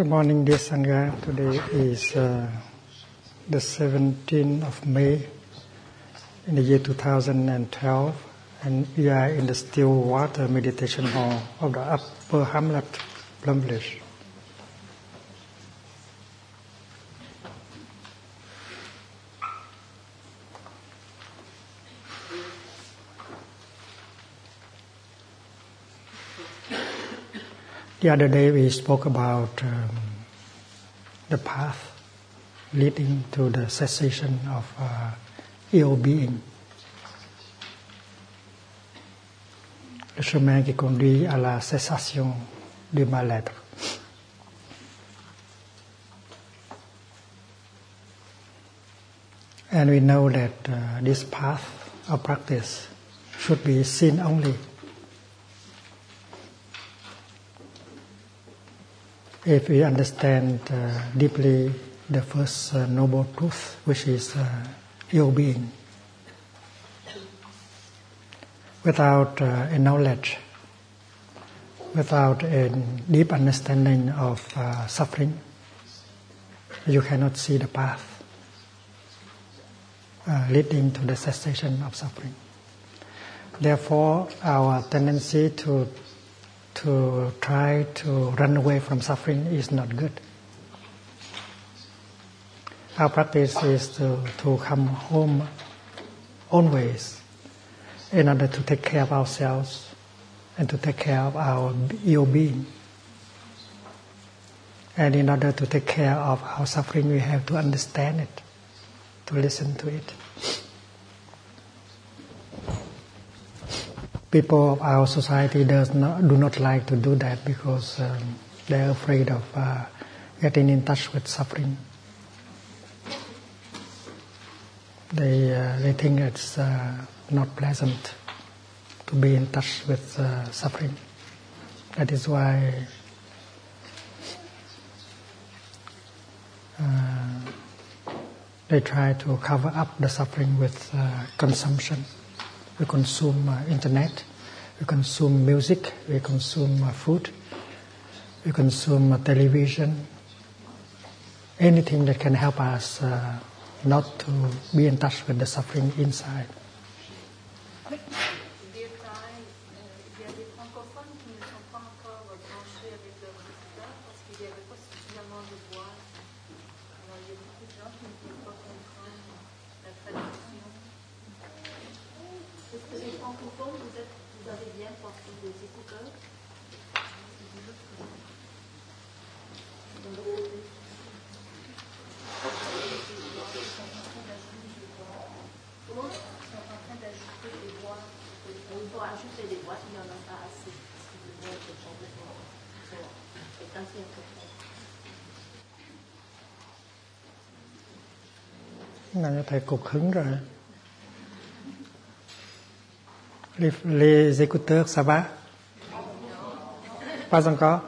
Good morning, dear Sangha. Today is uh, the 17th of May in the year 2012, and we are in the still water meditation hall of the Upper Hamlet, Plum Village. The other day we spoke about um, the path leading to the cessation of uh, ill being. Le chemin qui conduit à la cessation du mal-être. And we know that uh, this path of practice should be seen only if we understand uh, deeply the first uh, noble truth, which is uh, ill being, without uh, a knowledge, without a deep understanding of uh, suffering, you cannot see the path uh, leading to the cessation of suffering. Therefore, our tendency to to try to run away from suffering is not good. Our practice is to, to come home always in order to take care of ourselves and to take care of our ill being. And in order to take care of our suffering, we have to understand it, to listen to it. People of our society does not do not like to do that because um, they're afraid of uh, getting in touch with suffering. They uh, they think it's uh, not pleasant to be in touch with uh, suffering. That is why. Uh, they try to cover up the suffering with uh, consumption we consume uh, internet, we consume music, we consume uh, food, we consume uh, television, anything that can help us uh, not to be in touch with the suffering inside. Là thầy cục hứng rồi. Les, les écouteurs ça va pas encore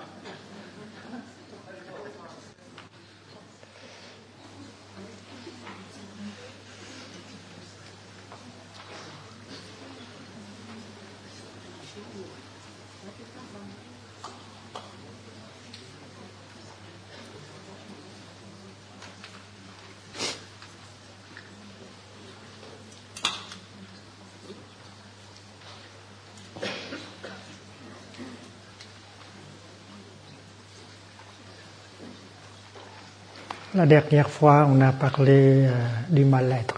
La dernière fois, on a parlé euh, du mal-être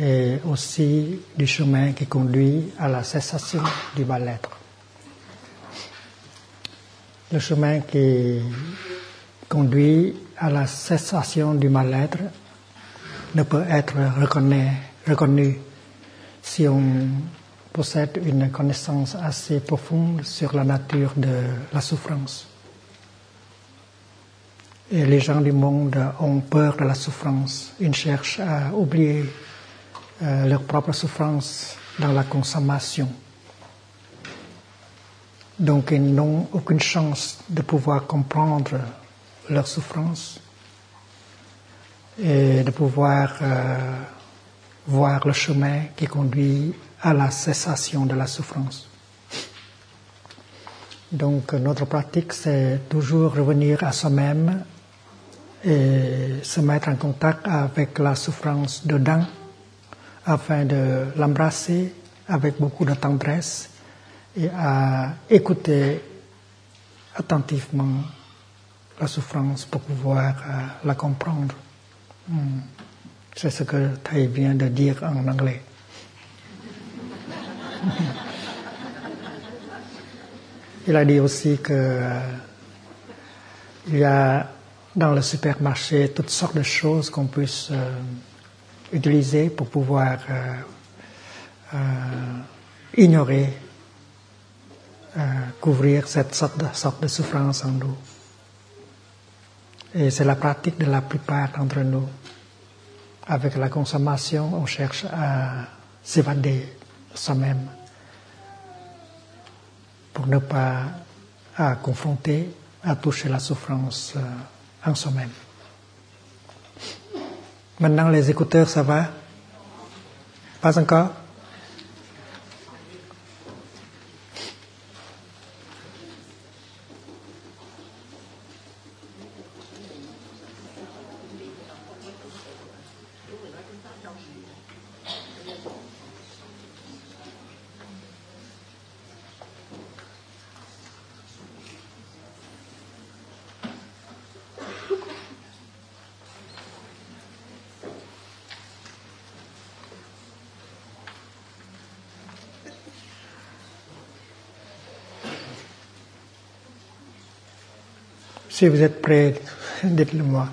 et aussi du chemin qui conduit à la cessation du mal-être. Le chemin qui conduit à la cessation du mal-être ne peut être reconnu, reconnu si on possède une connaissance assez profonde sur la nature de la souffrance. Les gens du monde ont peur de la souffrance. Ils cherchent à oublier euh, leur propre souffrance dans la consommation. Donc ils n'ont aucune chance de pouvoir comprendre leur souffrance et de pouvoir euh, voir le chemin qui conduit à la cessation de la souffrance. Donc notre pratique, c'est toujours revenir à soi-même et se mettre en contact avec la souffrance dedans afin de l'embrasser avec beaucoup de tendresse et à écouter attentivement la souffrance pour pouvoir euh, la comprendre. Hmm. C'est ce que Thầy vient de dire en anglais. Il a dit aussi que euh, il y a dans le supermarché toutes sortes de choses qu'on puisse euh, utiliser pour pouvoir euh, euh, ignorer, couvrir cette sorte de, sorte de souffrance en nous. Et c'est la pratique de la plupart d'entre nous. Avec la consommation, on cherche à s'évader de soi-même pour ne pas à confronter, à toucher la souffrance en soi-même. Maintenant, les écouteurs, ça va? Pas encore? Si vous êtes prêt, dites-le moi.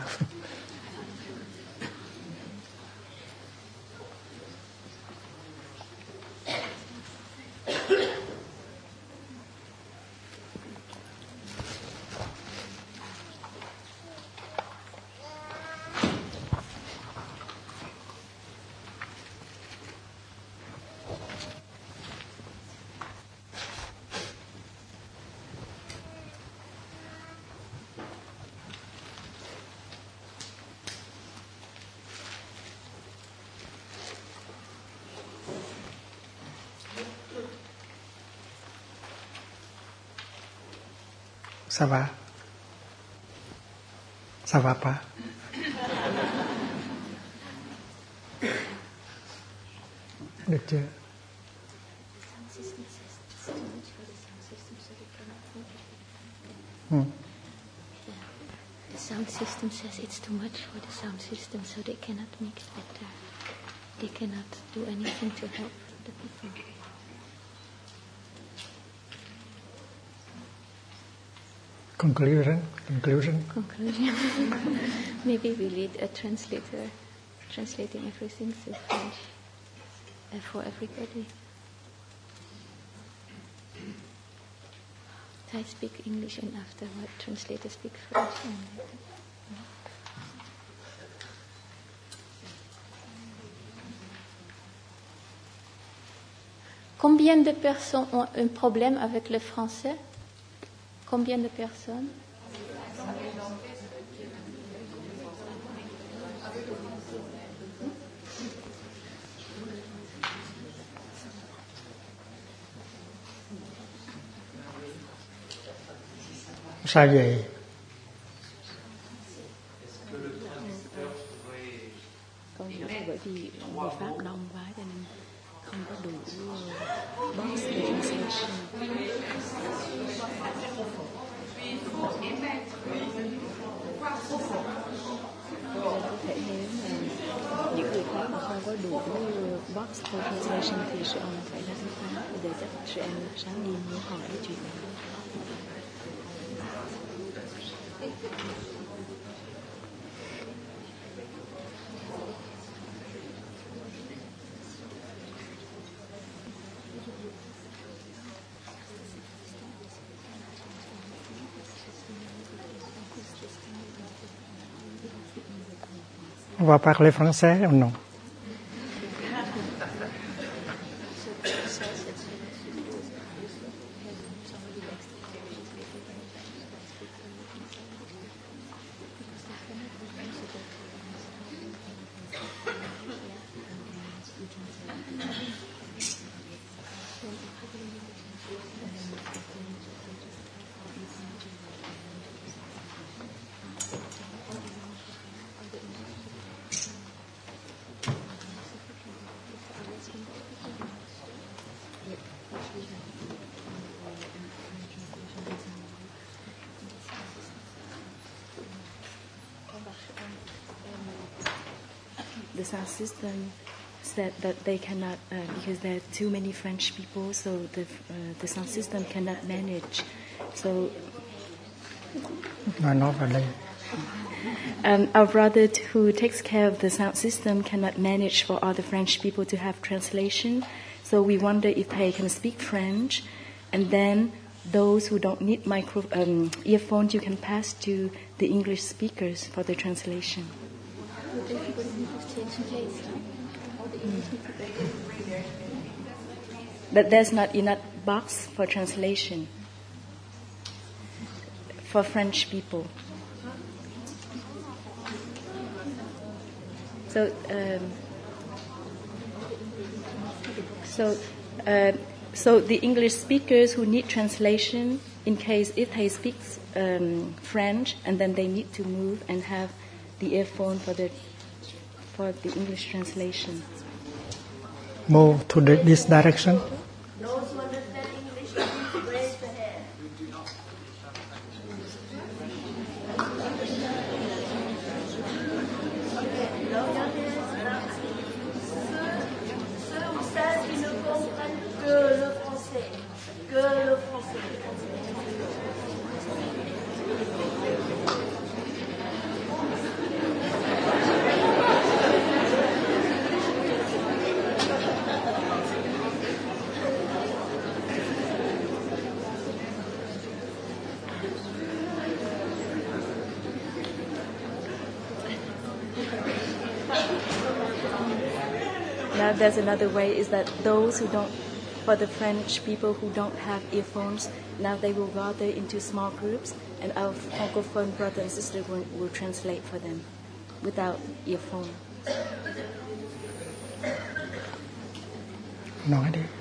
Ça va pas Được chưa? Hmm. The sound system says it's too much for the sound system, so they cannot mix better. They cannot do anything to help the people. Conclusion? Conclusion? Conclusion. Maybe we need a translator translating everything to French uh, for everybody. I speak English and afterward translator speak French. Combien de personnes ont un problème avec le français? Combien de personnes? साजे va parler français ou non? The sound system said that they cannot uh, because there are too many French people, so the uh, the sound system cannot manage. So No, not really. um, our brother who takes care of the sound system cannot manage for all the French people to have translation. So we wonder if they can speak French, and then those who don't need micro um, earphones, you can pass to the English speakers for the translation. But there's not enough box for translation for French people. So, um, so, uh, so the English speakers who need translation, in case if they speak um, French and then they need to move and have the earphone for the for the English translation. Move to the, this direction. Those who understand English, please raise the hand. Ceux ou celles qui ne comprennent que le français. Que le français. Now there's another way is that those who don't, for the French people who don't have earphones, now they will gather into small groups and our francophone brother and sister will, will translate for them without earphone. Nói đi.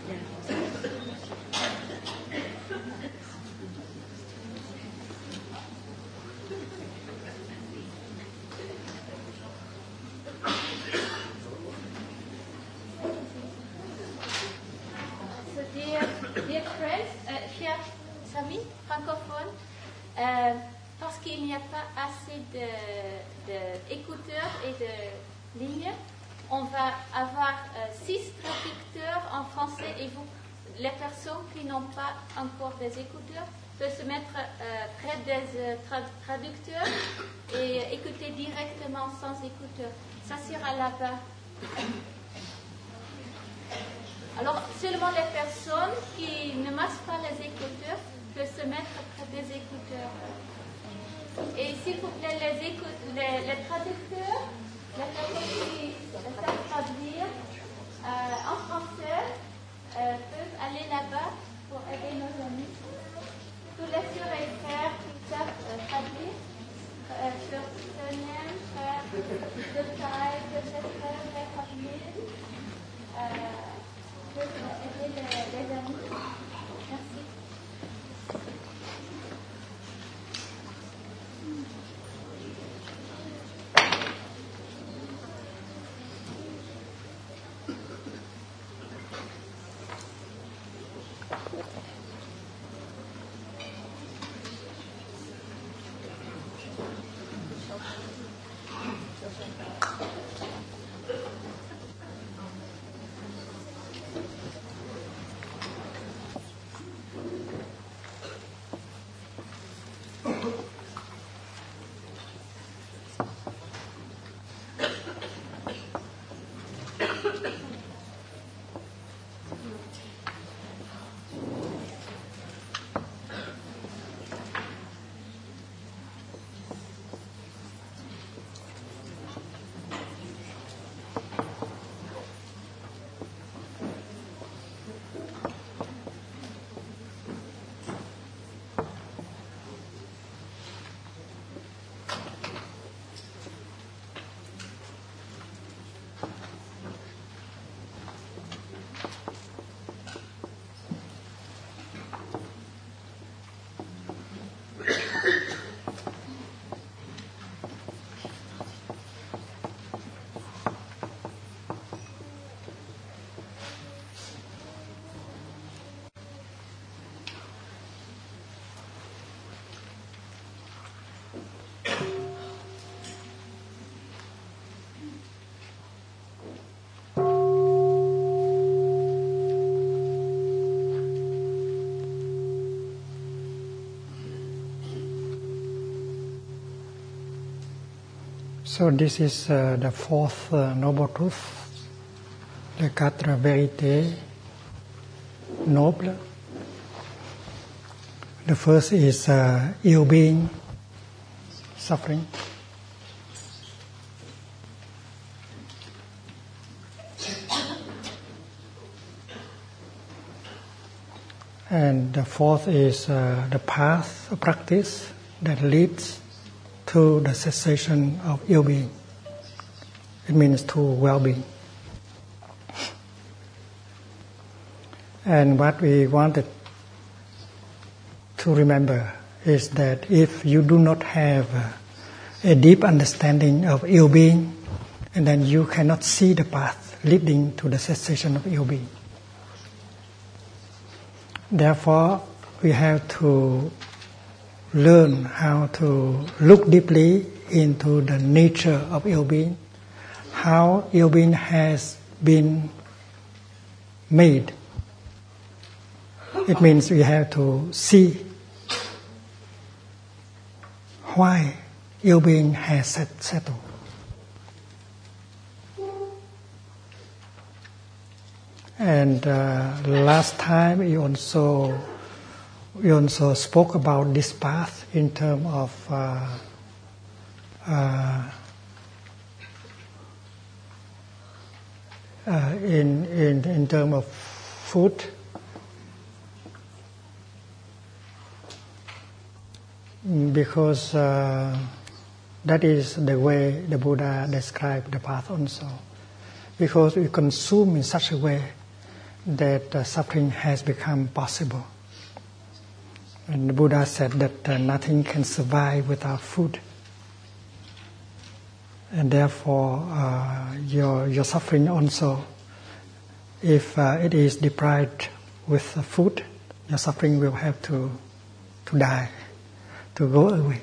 So this is uh, the fourth uh, noble truth, the quatre vérités noble. The first is uh, ill being, suffering. And the fourth is uh, the path practice that leads to the cessation of ill being. It means to well being. And what we wanted to remember is that if you do not have a deep understanding of ill being, and then you cannot see the path leading to the cessation of ill being. Therefore, we have to learn how to look deeply into the nature of ill being, how ill being has been made. It means we have to see why ill being has set, settled. And uh, last time you also we also spoke about this path in terms of uh, uh, uh, in in in terms of food. Because uh, that is the way the Buddha described the path also. Because we consume in such a way that uh, suffering has become possible. And the Buddha said that uh, nothing can survive without food. And therefore, uh, your, your suffering also, if uh, it is deprived with food, your suffering will have to, to die, to go away.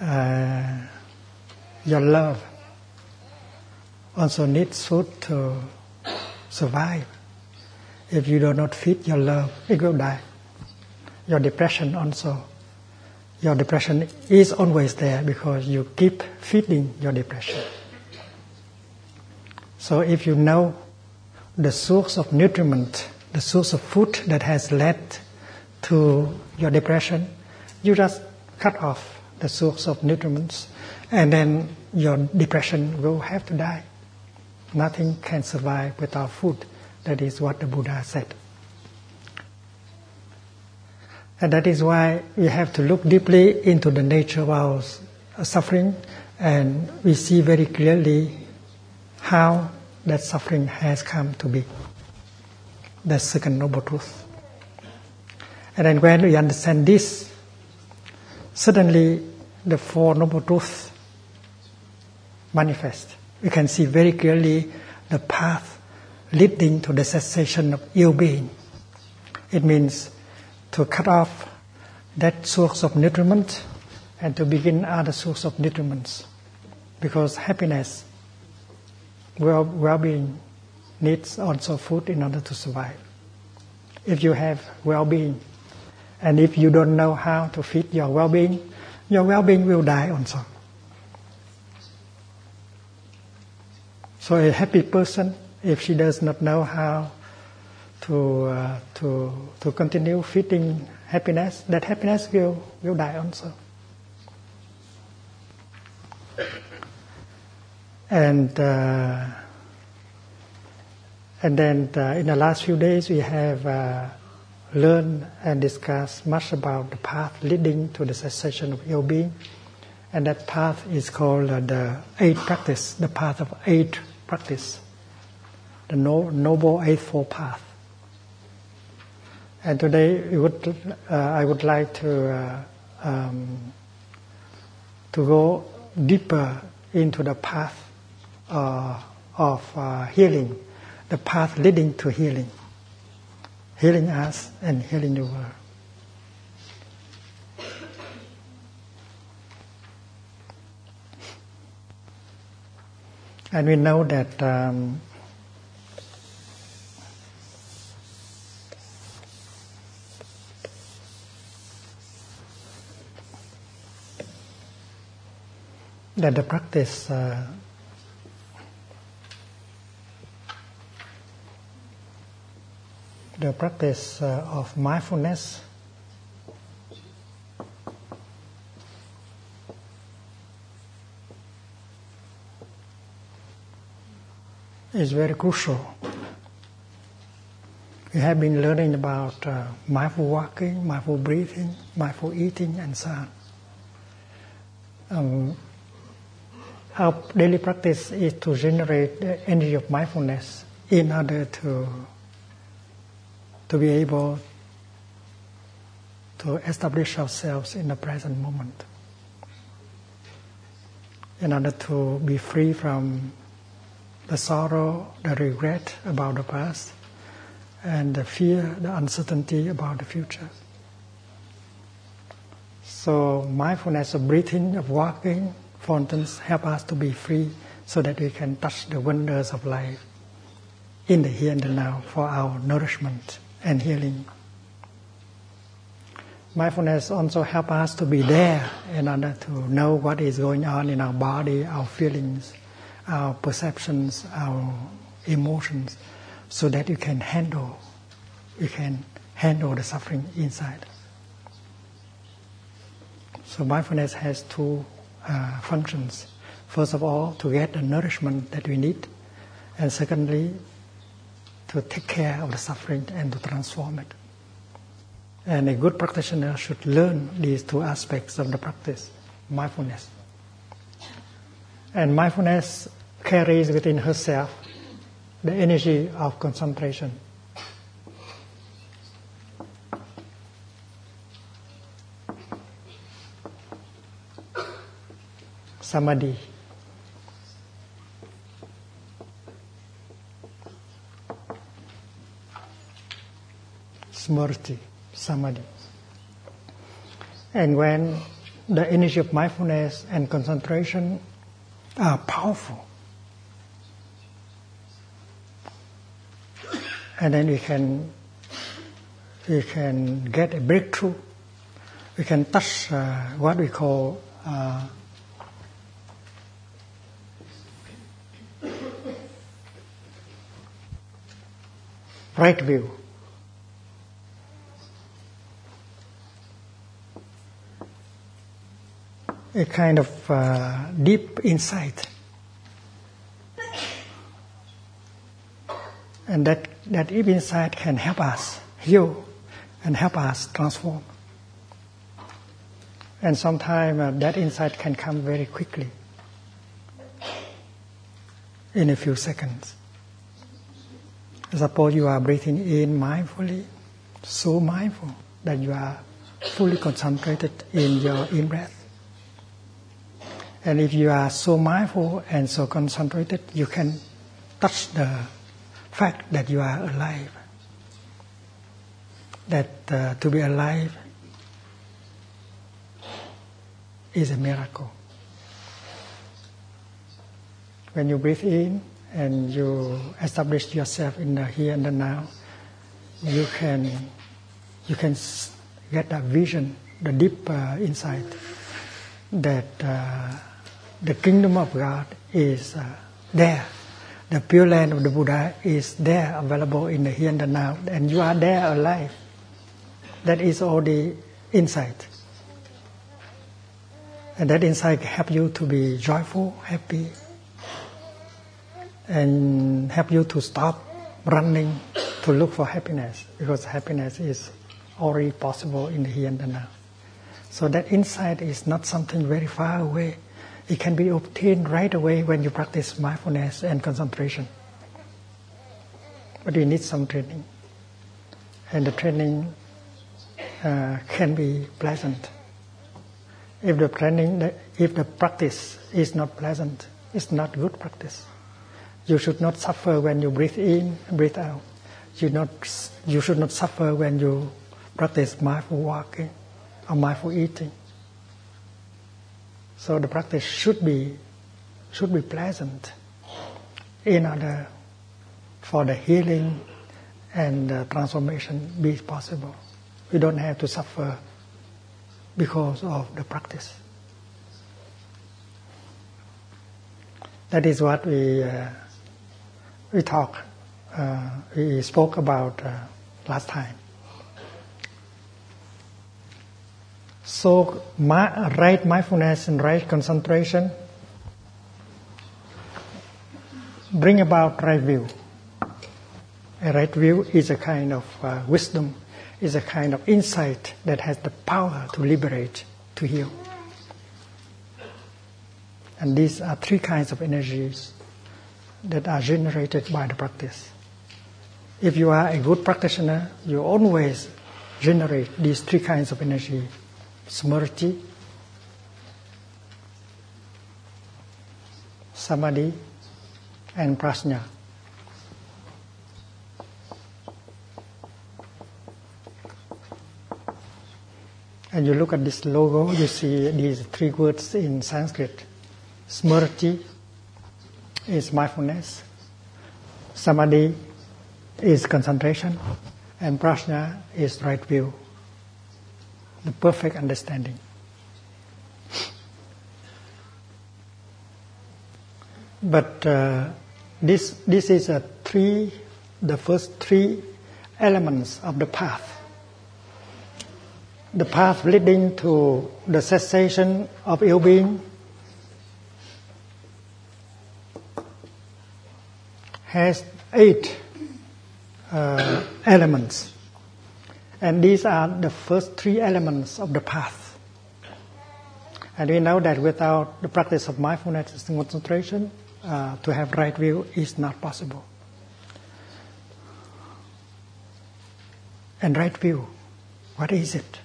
Uh, your love also needs food to survive. If you do not feed your love, it will die. Your depression also. Your depression is always there because you keep feeding your depression. So if you know the source of nutriment, the source of food that has led to your depression, you just cut off the source of nutriments and then your depression will have to die. Nothing can survive without food. That is what the Buddha said. And that is why we have to look deeply into the nature of our uh, suffering and we see very clearly how that suffering has come to be. That's second noble truth. And then when we understand this, suddenly the four noble truths manifest. We can see very clearly the path leading to the cessation of ill being. It means to cut off that source of nutriment and to begin other source of nutriments. Because happiness, well, well-being needs also food in order to survive. If you have well-being and if you don't know how to feed your well-being, your well-being will die also. So a happy person if she does not know how to uh, to to continue feeding happiness, that happiness will will die also. And uh, and then uh, in the last few days we have uh, learned and discussed much about the path leading to the cessation of ill being, and that path is called uh, the eight practice, the path of eight practice the Noble Eightfold Path. And today would, uh, I would like to, uh, um, to go deeper into the path uh, of uh, healing, the path leading to healing, healing us and healing the world. And we know that um, that the practice uh, the practice uh, of mindfulness is very crucial. We have been learning about uh, mindful walking, mindful breathing, mindful eating, and so on. Um, our daily practice is to generate the energy of mindfulness in order to to be able to establish ourselves in the present moment, in order to be free from the sorrow, the regret about the past, and the fear, the uncertainty about the future. So mindfulness of breathing, of walking, instance, help us to be free so that we can touch the wonders of life in the here and the now for our nourishment and healing. Mindfulness also help us to be there in order to know what is going on in our body, our feelings, our perceptions, our emotions, so that you can handle, you can handle the suffering inside. So mindfulness has two uh, functions. First of all, to get the nourishment that we need, and secondly, to take care of the suffering and to transform it. And a good practitioner should learn these two aspects of the practice, mindfulness. And mindfulness carries within herself the energy of concentration. Samadhi. Smrti, Samadhi. And when the energy of mindfulness and concentration are powerful, and then we can we can get a breakthrough. We can touch uh, what we call uh, right view. A kind of uh, deep insight. And that, that deep insight can help us heal and help us transform. And sometimes uh, that insight can come very quickly, in a few seconds. Suppose you are breathing in mindfully, so mindful that you are fully concentrated in your in breath. And if you are so mindful and so concentrated, you can touch the fact that you are alive. That uh, to be alive is a miracle. When you breathe in, and you establish yourself in the here and the now, you can you can get that vision, the deep uh, insight that uh, the kingdom of God is uh, there. The pure land of the Buddha is there, available in the here and the now, and you are there alive. That is all the insight. And that insight help you to be joyful, happy, and help you to stop running to look for happiness because happiness is already possible in the here and the now. So that insight is not something very far away. It can be obtained right away when you practice mindfulness and concentration. But you need some training. And the training uh, can be pleasant. If the training, if the practice is not pleasant, it's not good practice. You should not suffer when you breathe in, breathe out. You, not, you should not suffer when you practice mindful walking or mindful eating. So the practice should be should be pleasant in order for the healing and the transformation be possible. We don't have to suffer because of the practice. That is what we uh, we talk, uh, we spoke about uh, last time. So, my, right mindfulness and right concentration bring about right view. A right view is a kind of uh, wisdom, is a kind of insight that has the power to liberate, to heal. And these are three kinds of energies that are generated by the practice. If you are a good practitioner, you always generate these three kinds of energy smriti, samadhi, and prajna. And you look at this logo, you see these three words in Sanskrit. Smriti is mindfulness, samadhi is concentration, and prajna is right view, the perfect understanding. But uh, this this is a three, the first three elements of the path. The path leading to the cessation of ill being has eight uh, elements. And these are the first three elements of the path. And we know that without the practice of mindfulness and concentration, uh, to have right view is not possible. And right view, what is it?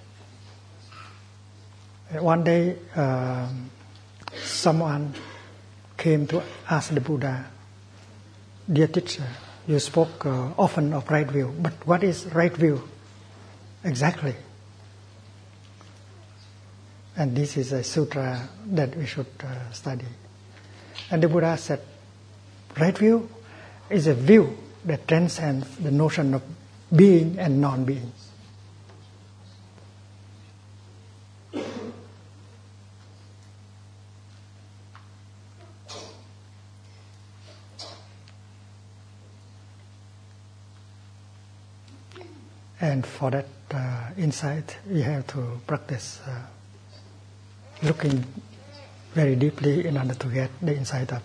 One day, um, someone came to ask the Buddha, Dear teacher, you spoke uh, often of right view, but what is right view exactly? And this is a sutra that we should uh, study. And the Buddha said, right view is a view that transcends the notion of being and non And for that uh, insight, we have to practice uh, looking very deeply in order to get the insight of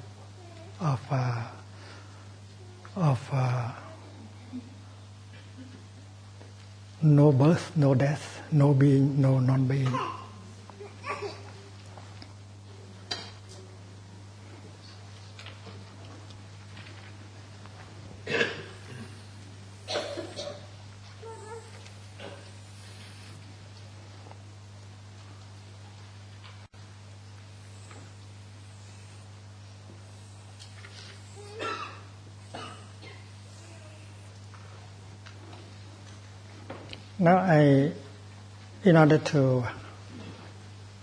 of uh, of uh, no birth, no death, no being, no non-being. Now, I, in order to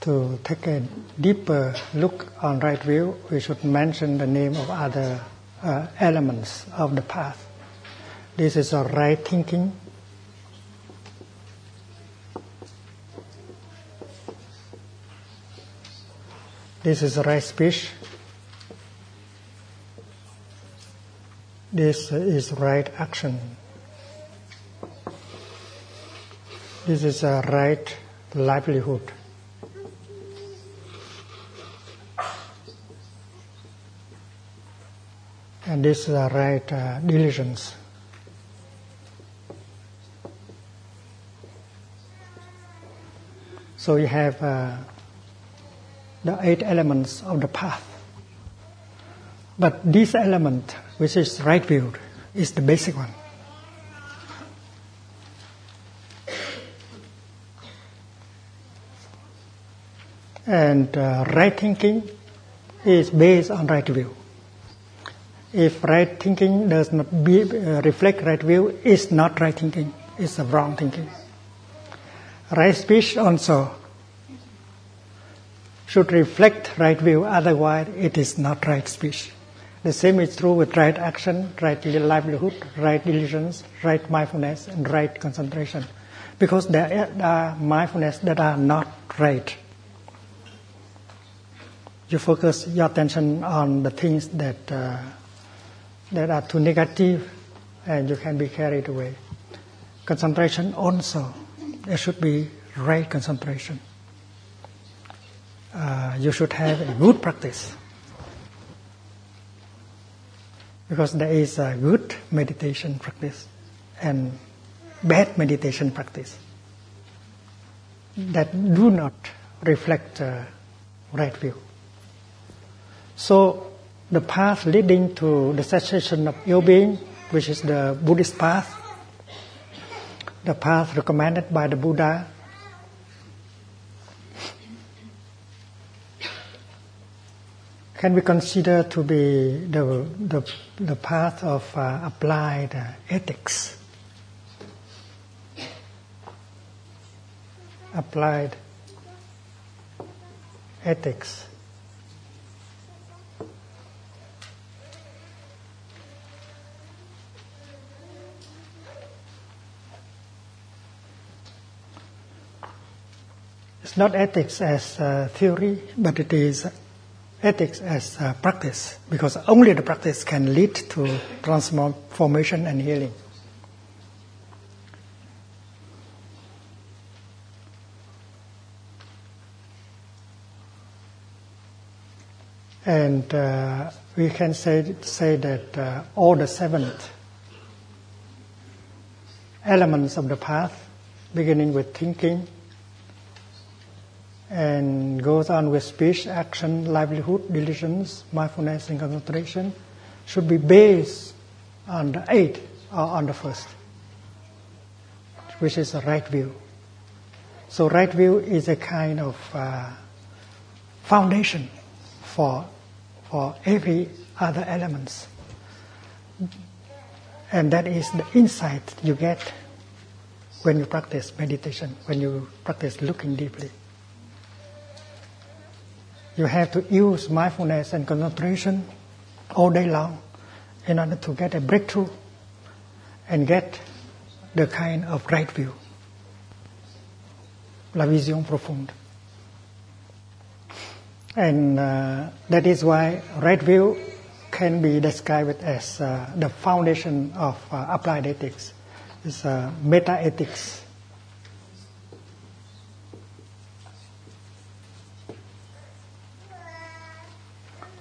to take a deeper look on right view, we should mention the name of other uh, elements of the path. This is a right thinking. This is right speech. This is right action. This is a right livelihood. And this is a right uh, diligence. So you have uh, the eight elements of the path. But this element, which is right view, is the basic one. And uh, right thinking is based on right view. If right thinking does not be, uh, reflect right view, it's not right thinking, it's a wrong thinking. Right speech also should reflect right view, otherwise it is not right speech. The same is true with right action, right livelihood, right diligence, right mindfulness, and right concentration. Because there are mindfulness that are not right. You focus your attention on the things that uh, that are too negative, and you can be carried away. Concentration also, there should be right concentration. Uh, you should have a good practice because there is a good meditation practice and bad meditation practice that do not reflect uh, right view. So the path leading to the cessation of ill being, which is the Buddhist path, the path recommended by the Buddha, can be considered to be the, the, the path of uh, applied uh, ethics. Applied ethics. Not ethics as theory, but it is ethics as practice, because only the practice can lead to transformation and healing. And uh, we can say, say that uh, all the seven elements of the path, beginning with thinking, and goes on with speech, action, livelihood, diligence, mindfulness, and concentration, should be based on the eight or on the first, which is the right view. So, right view is a kind of uh, foundation for for every other elements, and that is the insight you get when you practice meditation, when you practice looking deeply you have to use mindfulness and concentration all day long in order to get a breakthrough and get the kind of right view, la vision profonde. And uh, that is why right view can be described as uh, the foundation of uh, applied ethics. It's uh, meta ethics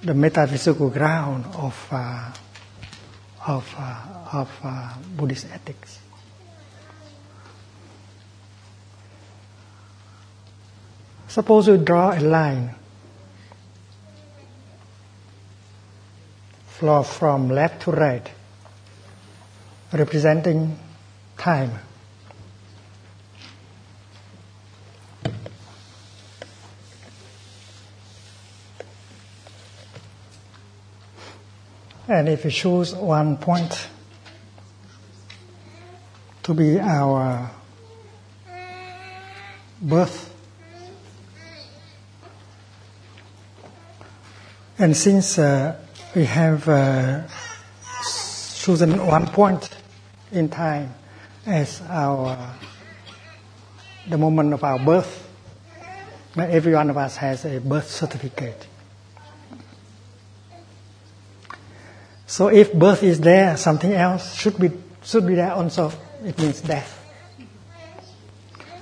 the metaphysical ground of uh, of uh, of uh, Buddhist ethics. Suppose you draw a line flow from left to right, representing time. And if we choose one point to be our birth, and since uh, we have uh, chosen one point in time as our the moment of our birth, every one of us has a birth certificate. So if birth is there, something else should be should be there also. It means death.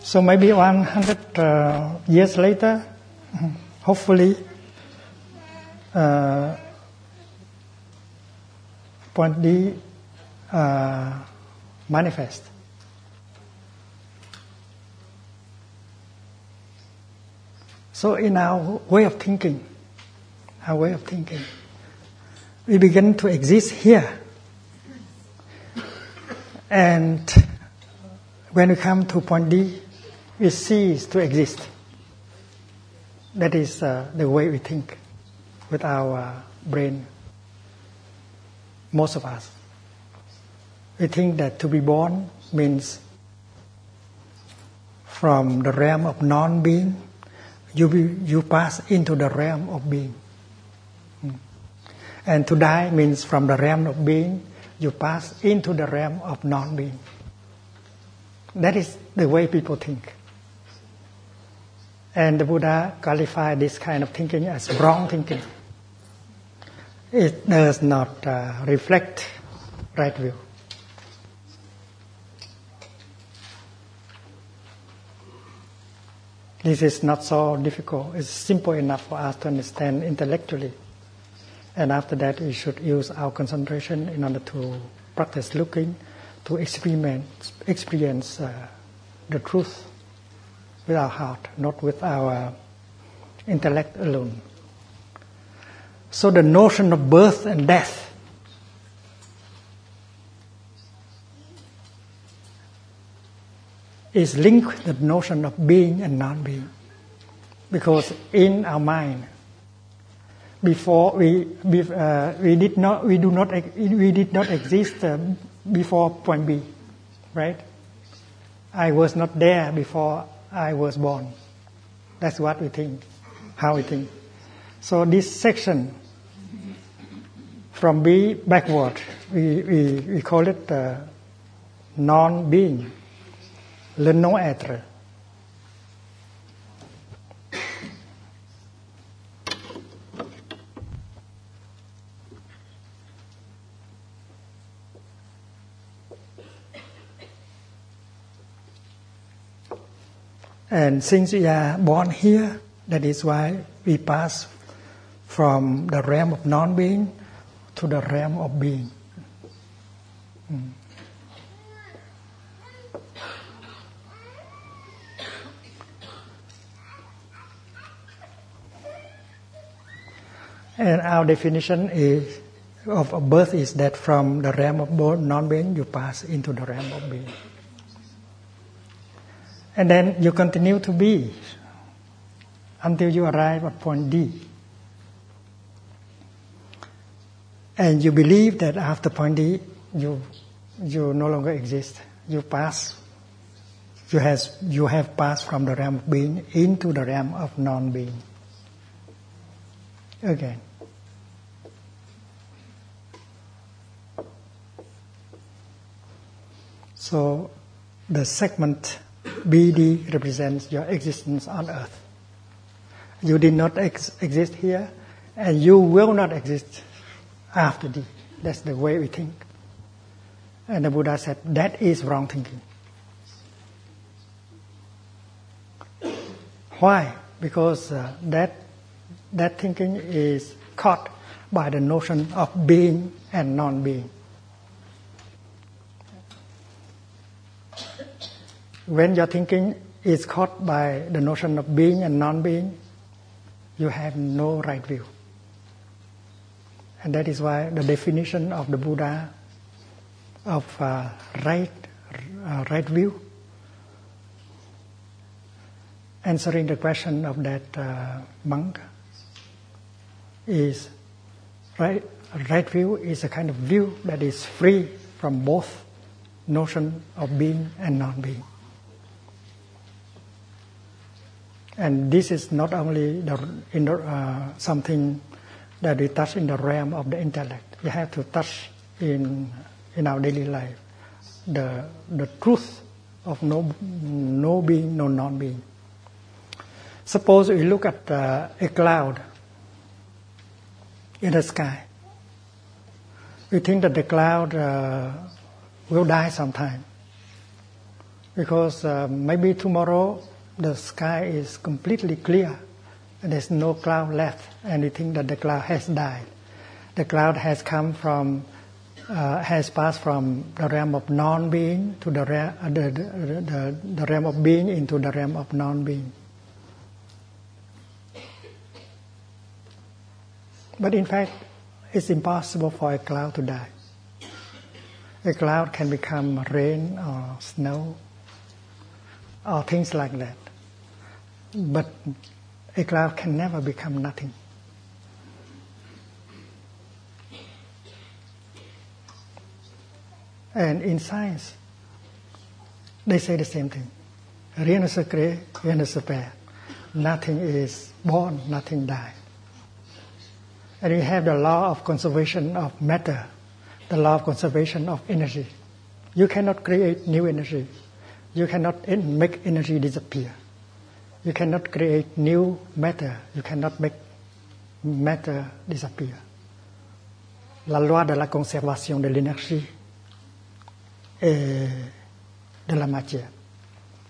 So maybe 100 uh, years later, hopefully, uh, point D uh, manifest. So in our way of thinking, our way of thinking we begin to exist here. And when we come to point D, we cease to exist. That is uh, the way we think with our uh, brain. Most of us. We think that to be born means from the realm of non being, you, be, you pass into the realm of being. And to die means from the realm of being, you pass into the realm of non being. That is the way people think. And the Buddha qualified this kind of thinking as wrong thinking. It does not uh, reflect right view. This is not so difficult. It's simple enough for us to understand intellectually. And after that, we should use our concentration in order to practice looking, to experiment, experience uh, the truth with our heart, not with our intellect alone. So the notion of birth and death is linked the notion of being and non-being. Because in our mind, before we we, uh, we did not we do not we did not exist uh, before point B, right? I was not there before I was born. That's what we think, how we think. So this section from B backward, we, we, we call it uh, non-being le non-être. And since we are born here, that is why we pass from the realm of non-being to the realm of being. And our definition is of birth is that from the realm of non-being you pass into the realm of being. And then you continue to be until you arrive at point D. And you believe that after point D you you no longer exist. You pass you has you have passed from the realm of being into the realm of non-being. Again. So the segment BD represents your existence on earth. You did not ex- exist here, and you will not exist after D. That's the way we think. And the Buddha said that is wrong thinking. Why? Because uh, that that thinking is caught by the notion of being and non-being. When your thinking is caught by the notion of being and non-being, you have no right view. And that is why the definition of the Buddha of uh, right, uh, right view, answering the question of that uh, monk, is right, right view is a kind of view that is free from both notion of being and non-being. And this is not only the, the, uh, something that we touch in the realm of the intellect. We have to touch in in our daily life the the truth of no no being, no non-being. Suppose we look at uh, a cloud in the sky. We think that the cloud uh, will die sometime because uh, maybe tomorrow the sky is completely clear there's no cloud left and we think that the cloud has died. The cloud has come from, uh, has passed from the realm of non-being to the, uh, the, the, the, the realm of being into the realm of non-being. But in fact, it's impossible for a cloud to die. A cloud can become rain or snow or things like that. But a cloud can never become nothing. And in science, they say the same thing. Rien ne se crée, rien ne se perd. Nothing is born, nothing dies. And we have the law of conservation of matter, the law of conservation of energy. You cannot create new energy. You cannot make energy disappear You cannot create new matter. You cannot make matter disappear. La loi de la conservation de l'énergie et de la matière.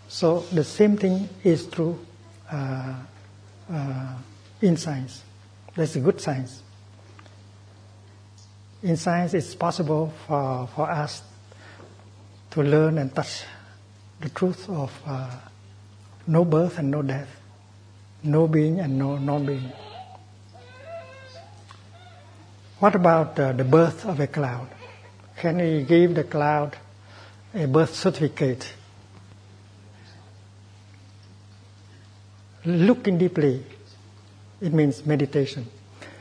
So the same thing is true uh, uh, in science. That's a good science. In science, it's possible for, for us to learn and touch the truth of uh, no birth and no death, no being and no non-being. What about uh, the birth of a cloud? Can we give the cloud a birth certificate? Looking deeply, it means meditation.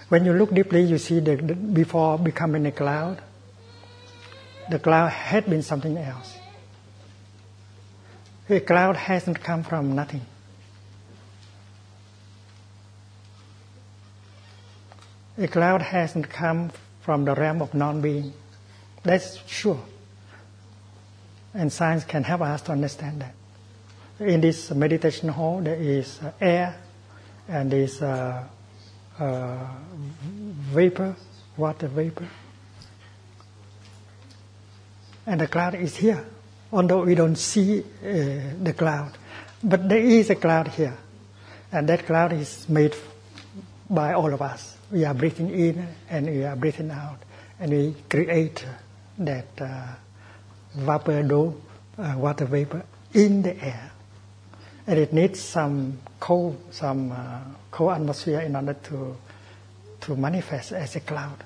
When you look deeply, you see that before becoming a cloud, the cloud had been something else. A cloud hasn't come from nothing. A cloud hasn't come from the realm of non-being. That's sure. And science can help us to understand that. In this meditation hall, there is uh, air and there is uh, uh, vapor, water vapor. And the cloud is here, although we don't see uh, the cloud. But there is a cloud here. And that cloud is made by all of us. We are breathing in and we are breathing out. And we create that uh, vapor dome, uh, water vapor in the air. And it needs some cold, some uh, cold atmosphere in order to, to manifest as a cloud.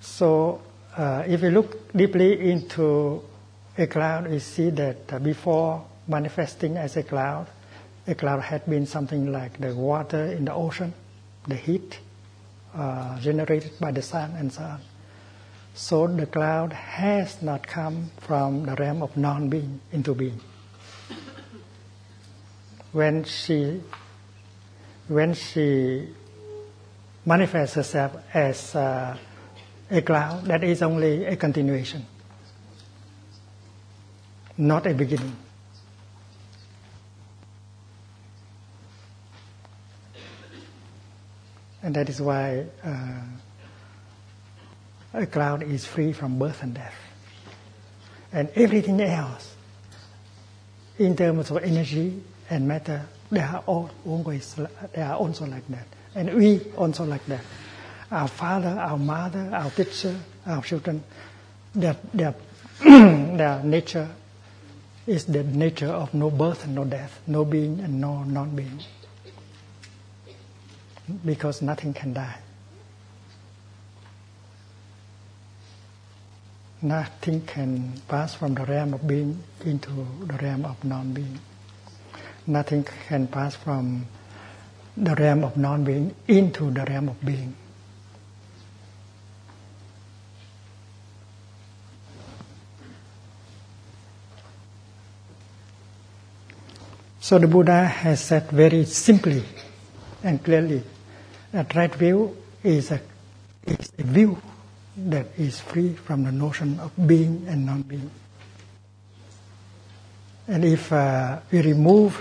So uh, if you look deeply into a cloud, we see that uh, before manifesting as a cloud, a cloud had been something like the water in the ocean, the heat uh, generated by the sun, and so on. So the cloud has not come from the realm of non-being into being. When she, when she manifests herself as uh, a cloud, that is only a continuation, not a beginning. And that is why uh, a cloud is free from birth and death. And everything else, in terms of energy and matter, they are all always they are also like that. And we also like that. Our father, our mother, our teacher, uh, our children, their, their, their nature is the nature of no birth and no death, no being and no non-being. Because nothing can die. Nothing can pass from the realm of being into the realm of non-being. Nothing can pass from the realm of non-being into the realm of being. So the Buddha has said very simply and clearly that right view is a, is a view that is free from the notion of being and non-being. And if uh, we remove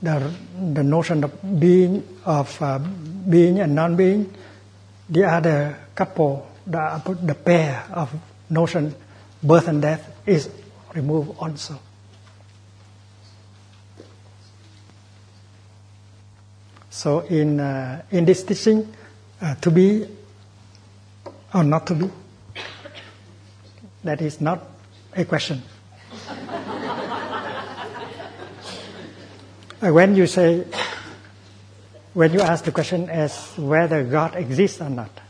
the, the notion of being, of uh, being and non-being, the other couple, the, the pair of notion birth and death is removed also. So in uh, in this teaching, uh, to be or not to be, that is not a question. uh, when you say, when you ask the question as whether God exists or not,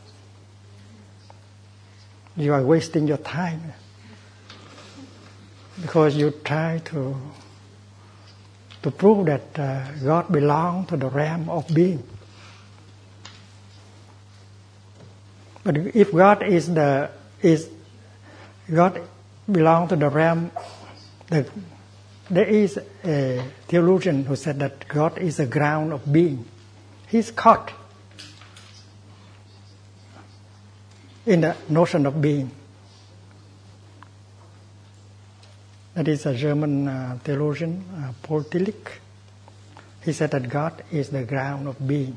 you are wasting your time because you try to to prove that uh, God belongs to the realm of being. But if God is the is God belongs to the realm, the, there is a theologian who said that God is the ground of being. He's caught in the notion of being. That is a German uh, theologian, uh, Paul Tillich. He said that God is the ground of being.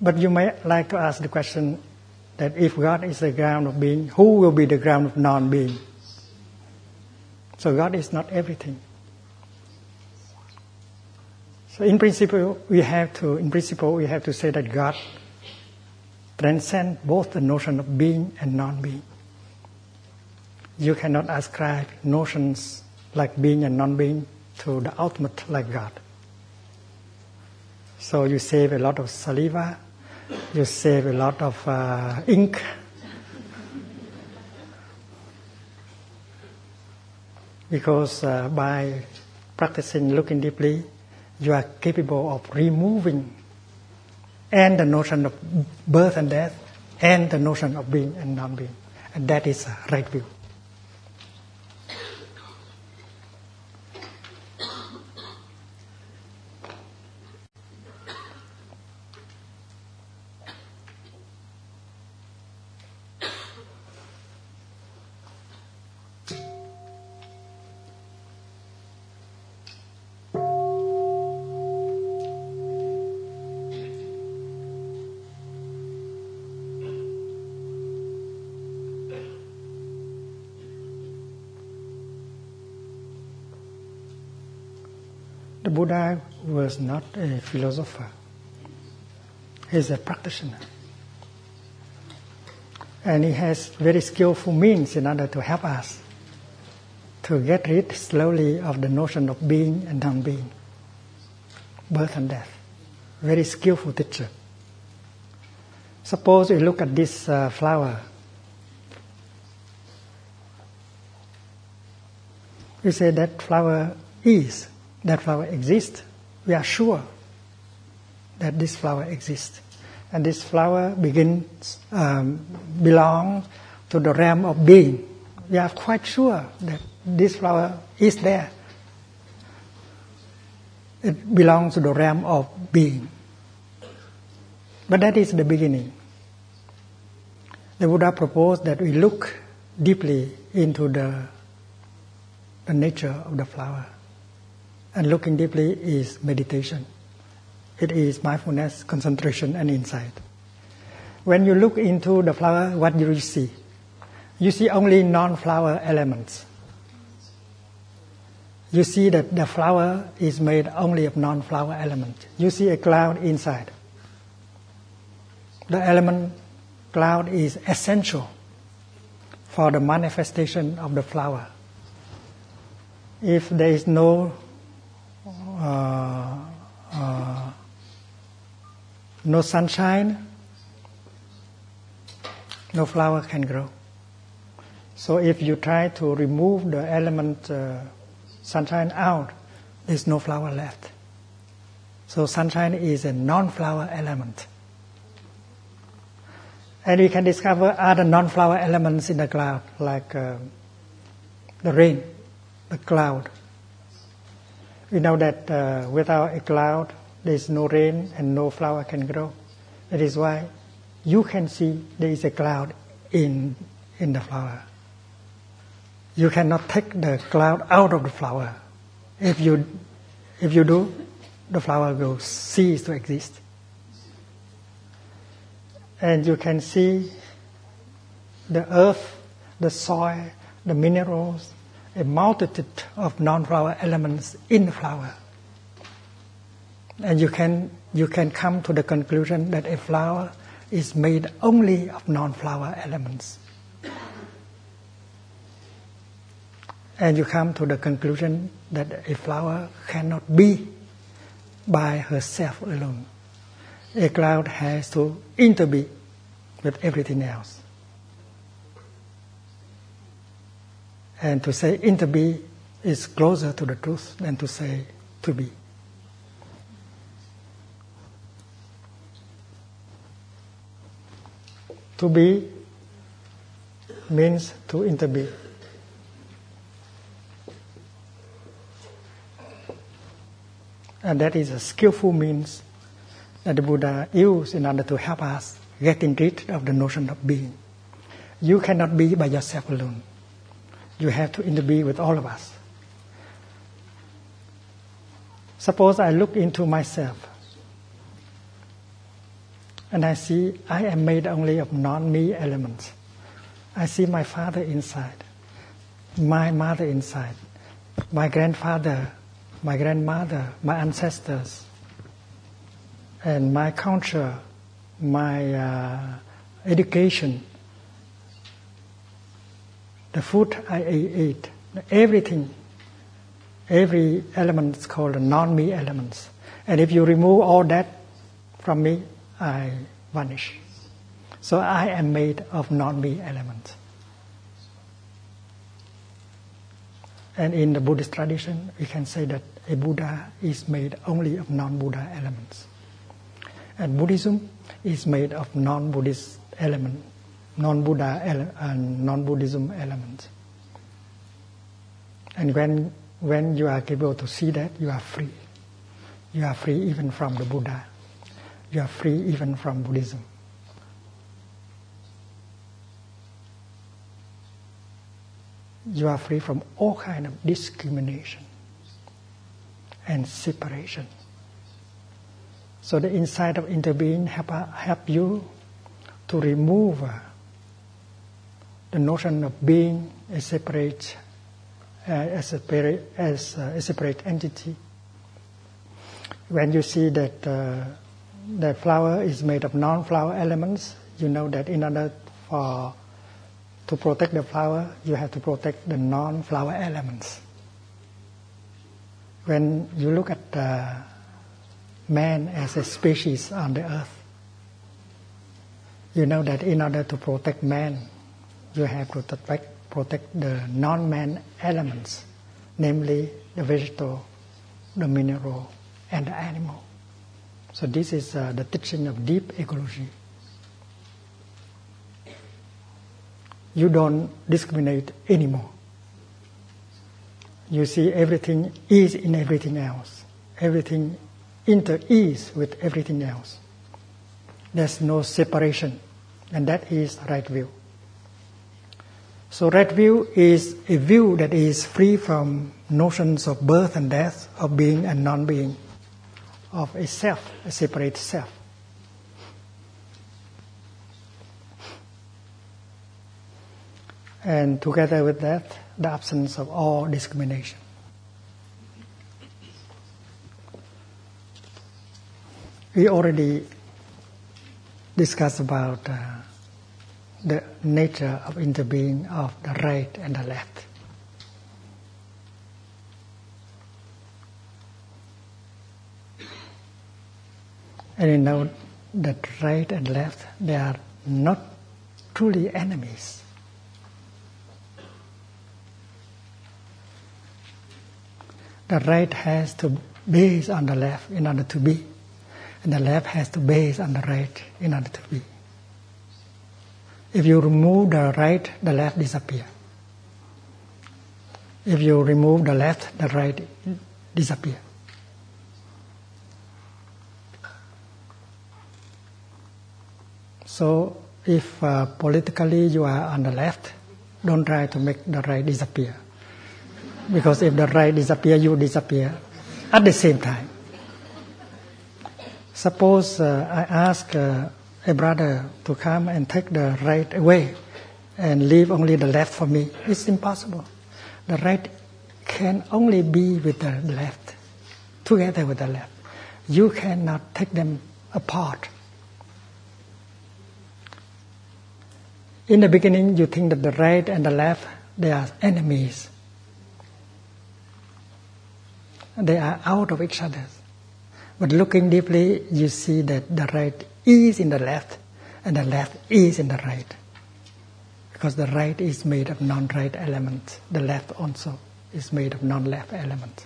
But you may like to ask the question that if God is the ground of being, who will be the ground of non being? So God is not everything. So in principle, we have to, in principle, we have to say that God transcends both the notion of being and non-being. You cannot ascribe notions like being and non-being to the ultimate like God. So you save a lot of saliva, you save a lot of uh, ink. Because uh, by practicing looking deeply, you are capable of removing and the notion of birth and death and the notion of being and non-being. And that is right view. Buddha was not a philosopher. He's a practitioner. And he has very skillful means in order to help us to get rid slowly of the notion of being and non-being, birth and death. Very skillful teacher. Suppose we look at this uh, flower. We say that flower is that flower exists, we are sure that this flower exists. And this flower begins, um, belong to the realm of being. We are quite sure that this flower is there. It belongs to the realm of being. But that is the beginning. The Buddha proposed that we look deeply into the, the nature of the flower. And looking deeply is meditation. It is mindfulness, concentration, and insight. When you look into the flower, what do you see? You see only non-flower elements. You see that the flower is made only of non-flower elements. You see a cloud inside. The element cloud is essential for the manifestation of the flower. If there is no uh, uh, no sunshine, no flower can grow. So if you try to remove the element uh, sunshine out, there's no flower left. So sunshine is a non-flower element. And we can discover other non-flower elements in the cloud, like uh, the rain, the cloud, we know that uh, without a cloud, there is no rain and no flower can grow. That is why you can see there is a cloud in, in the flower. You cannot take the cloud out of the flower. If you, if you do, the flower will cease to exist. And you can see the earth, the soil, the minerals, a multitude of non-flower elements in flower. And you can, you can come to the conclusion that a flower is made only of non-flower elements. And you come to the conclusion that a flower cannot be by herself alone. A cloud has to interbe with everything else. And to say interbe is closer to the truth than to say to be. To be means to interbe. And that is a skillful means that the Buddha used in order to help us getting rid of the notion of being. You cannot be by yourself alone. You have to interbe with all of us. Suppose I look into myself and I see I am made only of non me elements. I see my father inside, my mother inside, my grandfather, my grandmother, my ancestors, and my culture, my uh, education, the food I eat, everything, every element is called non-me elements. And if you remove all that from me, I vanish. So I am made of non-me elements. And in the Buddhist tradition, we can say that a Buddha is made only of non-Buddha elements. And Buddhism is made of non-Buddhist element, non-Buddha ele- and non-Buddhism elements. And when when you are able to see that, you are free. You are free even from the Buddha. You are free even from Buddhism. You are free from all kind of discrimination and separation. So the insight of interbeing help, help you to remove uh, the notion of being a separate, uh, as, a, as a separate entity. When you see that uh, the flower is made of non-flower elements, you know that in order for to protect the flower, you have to protect the non-flower elements. When you look at uh, man as a species on the earth, you know that in order to protect man, you have to protect, protect the non-man elements, namely the vegetable, the mineral, and the animal. So this is uh, the teaching of deep ecology. You don't discriminate anymore. You see everything is in everything else. Everything inter-is with everything else. There's no separation, and that is right view. So right view is a view that is free from notions of birth and death, of being and non-being, of a self, a separate self. And together with that, the absence of all discrimination. We already discussed about uh, the nature of interbeing of the right and the left. And you know that right and left, they are not truly enemies. The right has to base on the left in order to be, and the left has to base on the right in order to be. If you remove the right, the left disappear. If you remove the left, the right disappear. So if uh, politically you are on the left, don't try to make the right disappear. Because if the right disappear, you disappear at the same time. Suppose uh, I ask uh, a brother to come and take the right away and leave only the left for me. It's impossible. The right can only be with the left, together with the left. You cannot take them apart. In the beginning, you think that the right and the left, they are enemies. They are out of each other. But looking deeply, you see that the right is in the left and the left is in the right. Because the right is made of non-right elements. The left also is made of non-left elements.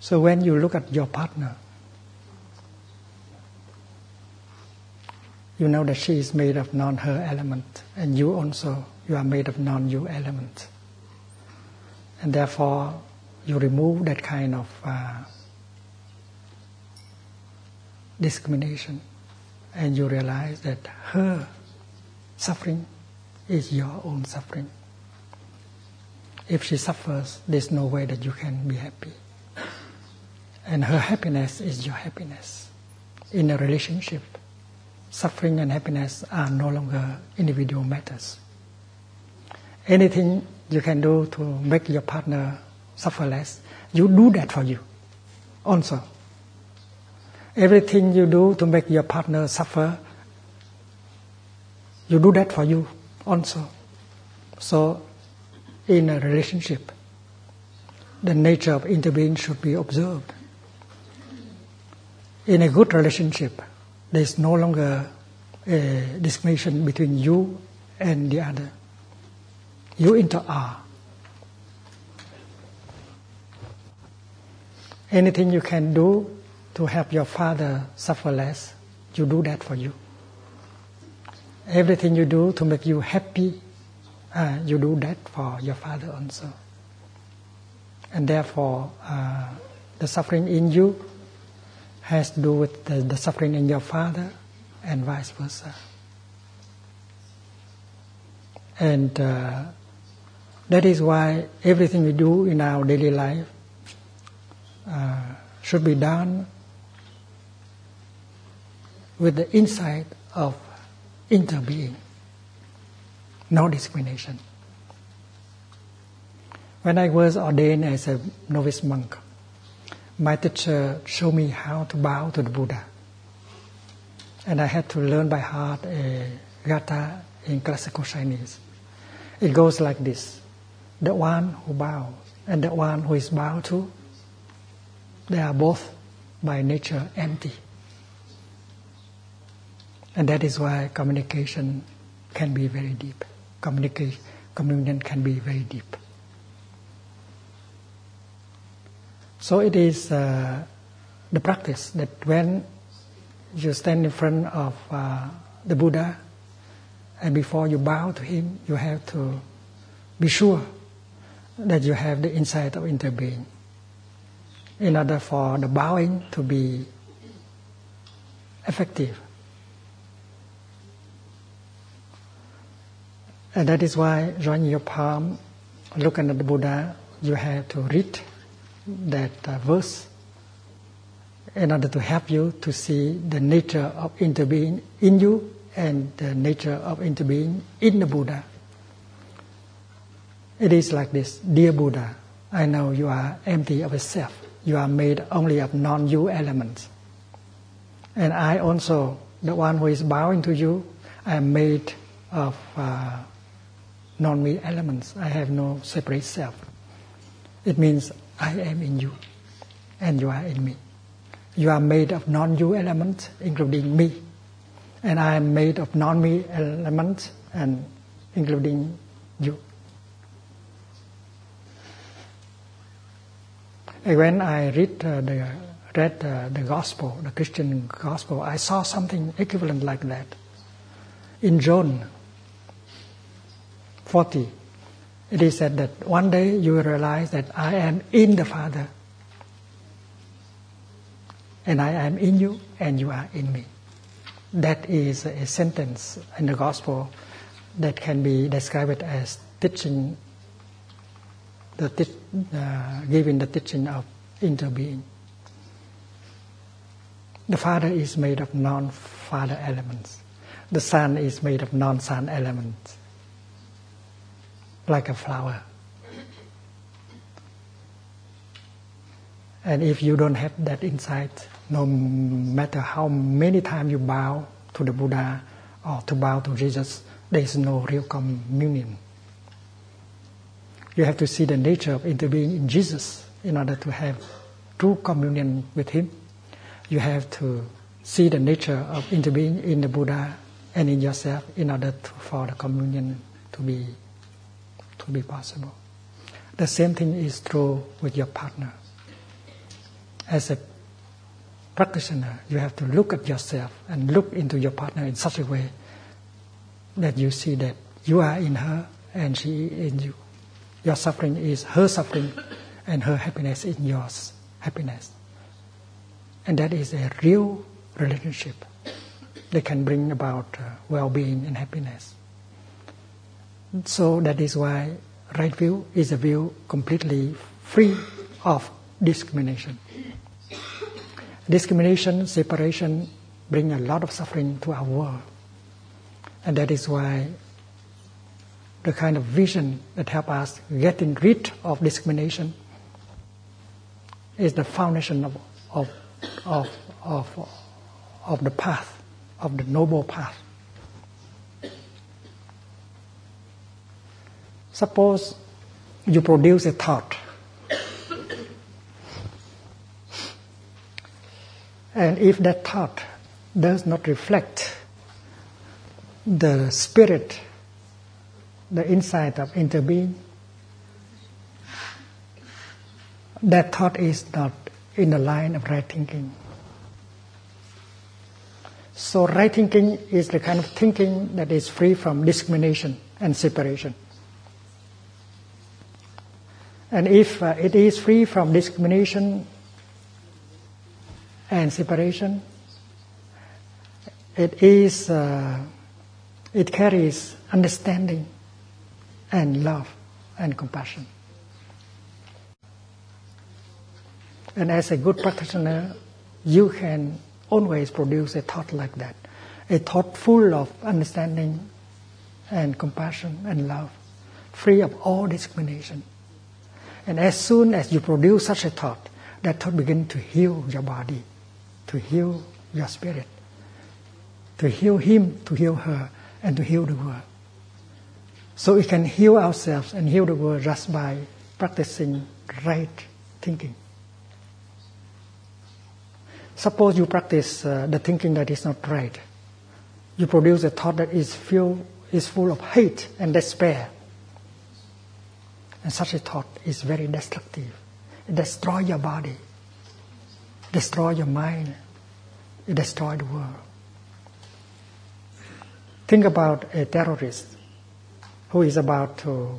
So when you look at your partner, you know that she is made of non-her element, and you also, you are made of non-you element. And therefore, you remove that kind of uh, discrimination, and you realize that her suffering is your own suffering. If she suffers, there's no way that you can be happy. And her happiness is your happiness. In a relationship, suffering and happiness are no longer individual matters. Anything you can do to make your partner suffer less, you do that for you also. Everything you do to make your partner suffer, you do that for you also. So, in a relationship, the nature of interbeing should be observed. In a good relationship, there is no longer a discrimination between you and the other. You inter are. Anything you can do to help your father suffer less, you do that for you. Everything you do to make you happy, uh, you do that for your father also. And therefore, uh, the suffering in you has to do with the, the suffering in your father and vice versa. And uh, that is why everything we do in our daily life uh, should be done with the insight of interbeing, no discrimination. When I was ordained as a novice monk, my teacher showed me how to bow to the Buddha. And I had to learn by heart a gatha in classical Chinese. It goes like this the one who bows and the one who is bowed to, they are both by nature empty. And that is why communication can be very deep. Communication, communion can be very deep. So it is uh, the practice that when you stand in front of uh, the Buddha and before you bow to him, you have to be sure that you have the insight of interbeing. In order for the bowing to be effective. And that is why, joining your palm, looking at the Buddha, you have to read that uh, verse in order to help you to see the nature of interbeing in you and the nature of interbeing in the Buddha. It is like this Dear Buddha, I know you are empty of self. You are made only of non you elements. And I also, the one who is bowing to you, I am made of uh, non me elements. I have no separate self. It means I am in you and you are in me. You are made of non you elements, including me. And I am made of non me elements and including you. when I read uh, the read uh, the gospel, the Christian gospel, I saw something equivalent like that. In John 40, it is said that one day you will realize that I am in the Father, and I am in you, and you are in me. That is a sentence in the gospel that can be described as teaching the uh, giving the teaching of interbeing. The Father is made of non-Father elements. The Son is made of non-Son elements, like a flower. And if you don't have that insight, no matter how many times you bow to the Buddha or to bow to Jesus, there is no real communion. You have to see the nature of interbeing in Jesus in order to have true communion with Him. You have to see the nature of interbeing in the Buddha and in yourself in order to, for the communion to be to be possible. The same thing is true with your partner. As a practitioner, you have to look at yourself and look into your partner in such a way that you see that you are in her and she in you. Your suffering is her suffering, and her happiness is yours happiness. And that is a real relationship that can bring about uh, well being and happiness. So that is why right view is a view completely free of discrimination. Discrimination, separation bring a lot of suffering to our world. And that is why the kind of vision that help us getting rid of discrimination is the foundation of, of, of, of, of the path, of the noble path. Suppose you produce a thought, and if that thought does not reflect the spirit, the insight of interbeing, that thought is not in the line of right thinking. So, right thinking is the kind of thinking that is free from discrimination and separation. And if uh, it is free from discrimination and separation, it is uh, it carries understanding and love and compassion. And as a good practitioner, you can always produce a thought like that, a thought full of understanding and compassion and love, free of all discrimination. And as soon as you produce such a thought, that thought begins to heal your body, to heal your spirit, to heal him, to heal her, and to heal the world. So we can heal ourselves and heal the world just by practicing right thinking. Suppose you practice uh, the thinking that is not right. You produce a thought that is, full, is full of hate and despair. And such a thought is very destructive. It destroys your body, destroys your mind, it destroys the world. Think about a terrorist who is about to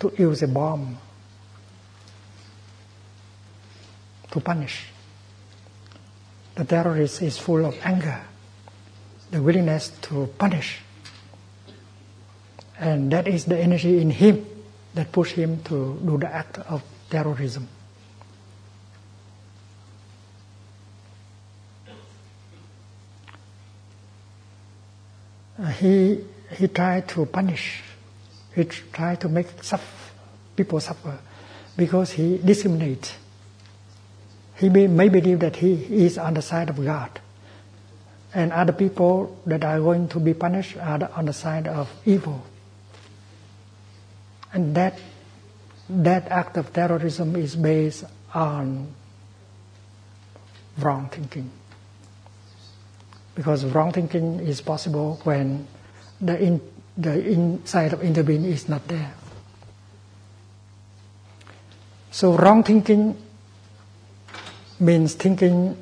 to use a bomb to punish. The terrorist is full of anger, the willingness to punish. And that is the energy in him that pushed him to do the act of terrorism. Uh, he he tried to punish, he tried to make suffer, people suffer because he discriminates. He may, may believe that he is on the side of God, and other people that are going to be punished are on the side of evil. And that that act of terrorism is based on wrong thinking because wrong thinking is possible when the, in, the inside of interbeing is not there. So wrong thinking means thinking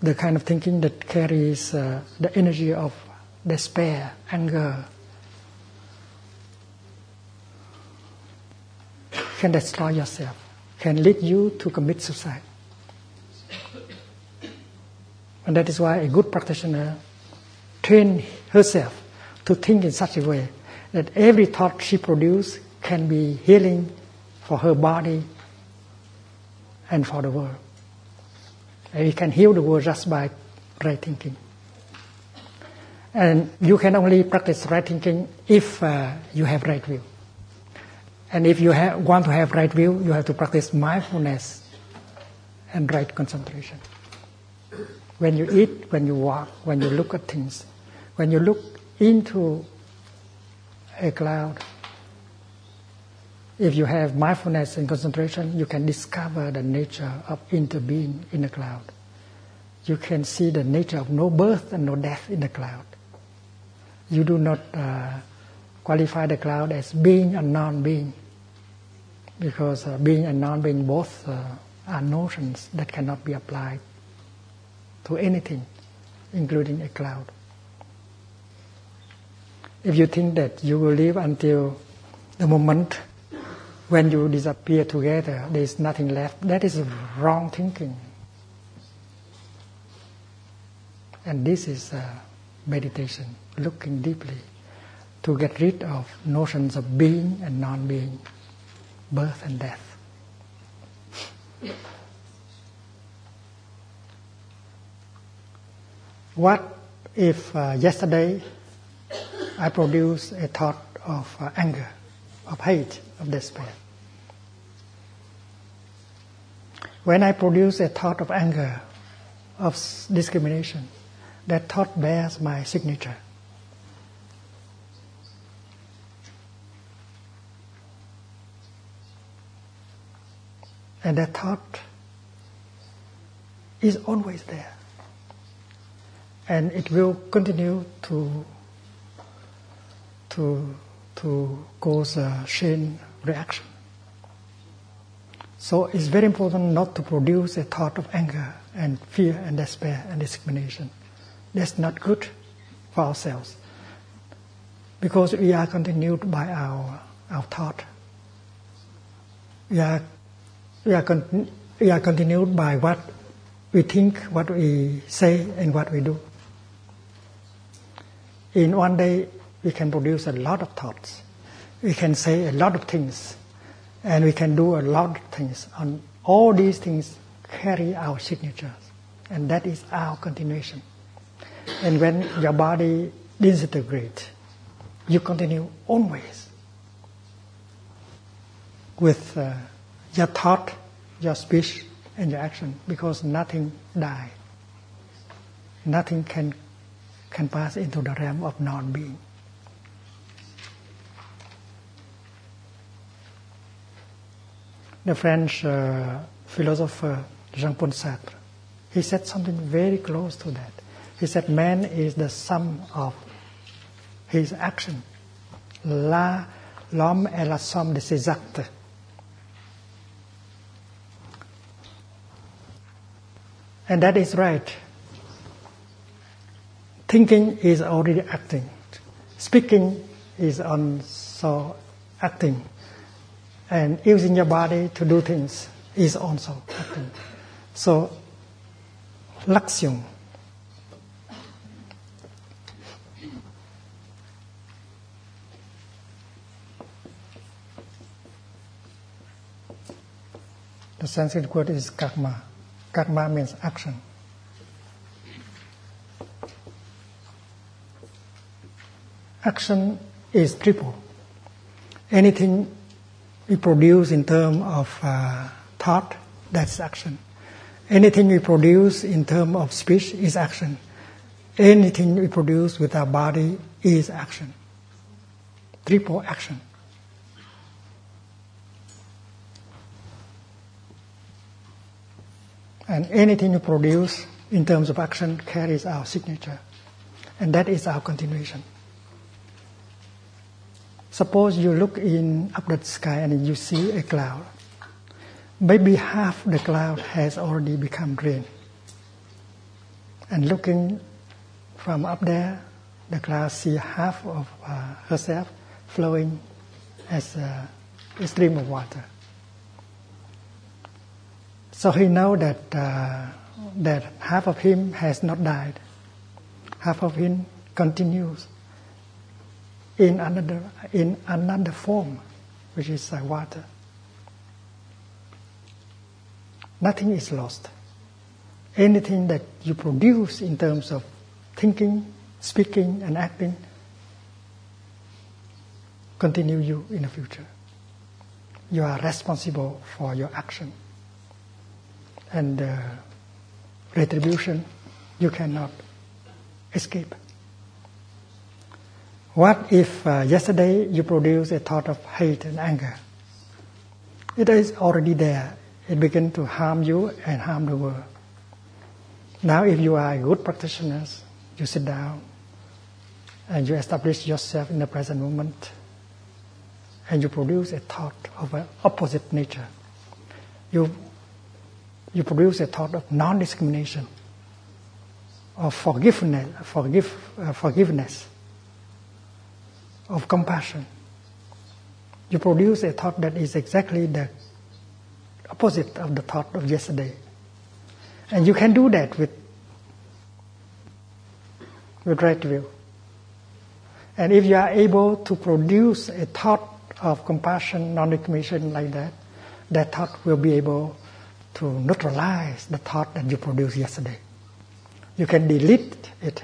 the kind of thinking that carries uh, the energy of despair, anger, can destroy yourself, can lead you to commit suicide. And that is why a good practitioner train herself to think in such a way that every thought she produces can be healing for her body and for the world. And you can heal the world just by right thinking. And you can only practice right thinking if uh, you have right view. And if you want to have right view, you have to practice mindfulness and right concentration. When you eat, when you walk, when you look at things, when you look into a cloud, if you have mindfulness and concentration, you can discover the nature of interbeing in the cloud. You can see the nature of no birth and no death in the cloud. You do not uh, qualify the cloud as being and non-being, because uh, being and non-being both uh, are notions that cannot be applied to anything, including a cloud. If you think that you will live until the moment when you disappear together, there is nothing left, that is wrong thinking. And this is uh, meditation, looking deeply to get rid of notions of being and non-being, birth and death. What if uh, yesterday I produced a thought of uh, anger, of hate, of despair? When I produce a thought of anger, of discrimination, that thought bears my signature. And that thought is always there. And it will continue to, to, to cause a chain reaction. So it's very important not to produce a thought of anger and fear and despair and discrimination. That's not good for ourselves because we are continued by our, our thought. We are we are, con- we are continued by what we think, what we say, and what we do. In one day, we can produce a lot of thoughts. We can say a lot of things, and we can do a lot of things. And all these things carry our signatures, and that is our continuation. And when your body disintegrates, you continue always with. Uh, your thought, your speech, and your action, because nothing die. Nothing can can pass into the realm of non-being. The French uh, philosopher Jean-Paul Sartre, he said something very close to that. He said, "Man is the sum of his action. La, l'homme est la somme de ses actes." And that is right. Thinking is already acting. Speaking is also acting. And using your body to do things is also acting. So, Laksyung. The Sanskrit word is karma. Karma means action. Action is triple. Anything we produce in terms of uh, thought, that's action. Anything we produce in terms of speech is action. Anything we produce with our body is action. Triple action. And anything you produce in terms of action carries our signature. And that is our continuation. Suppose you look in up the sky and you see a cloud. Maybe half the cloud has already become rain. And looking from up there, the cloud see half of uh, herself flowing as a, a stream of water. So he know that uh, that half of him has not died, half of him continues in another in another form, which is uh, water. Nothing is lost. Anything that you produce in terms of thinking, speaking, and acting continue you in the future. You are responsible for your action and uh, retribution you cannot escape. What if uh, yesterday you produced a thought of hate and anger? It is already there. It begins to harm you and harm the world. Now, if you are a good practitioner, you sit down and you establish yourself in the present moment and you produce a thought of an opposite nature. You you produce a thought of non-discrimination, of forgiveness, forgive, uh, forgiveness, of compassion. You produce a thought that is exactly the opposite of the thought of yesterday. And you can do that with, with right view. And if you are able to produce a thought of compassion, non-recognition like that, that thought will be able to neutralize the thought that you produced yesterday. You can delete it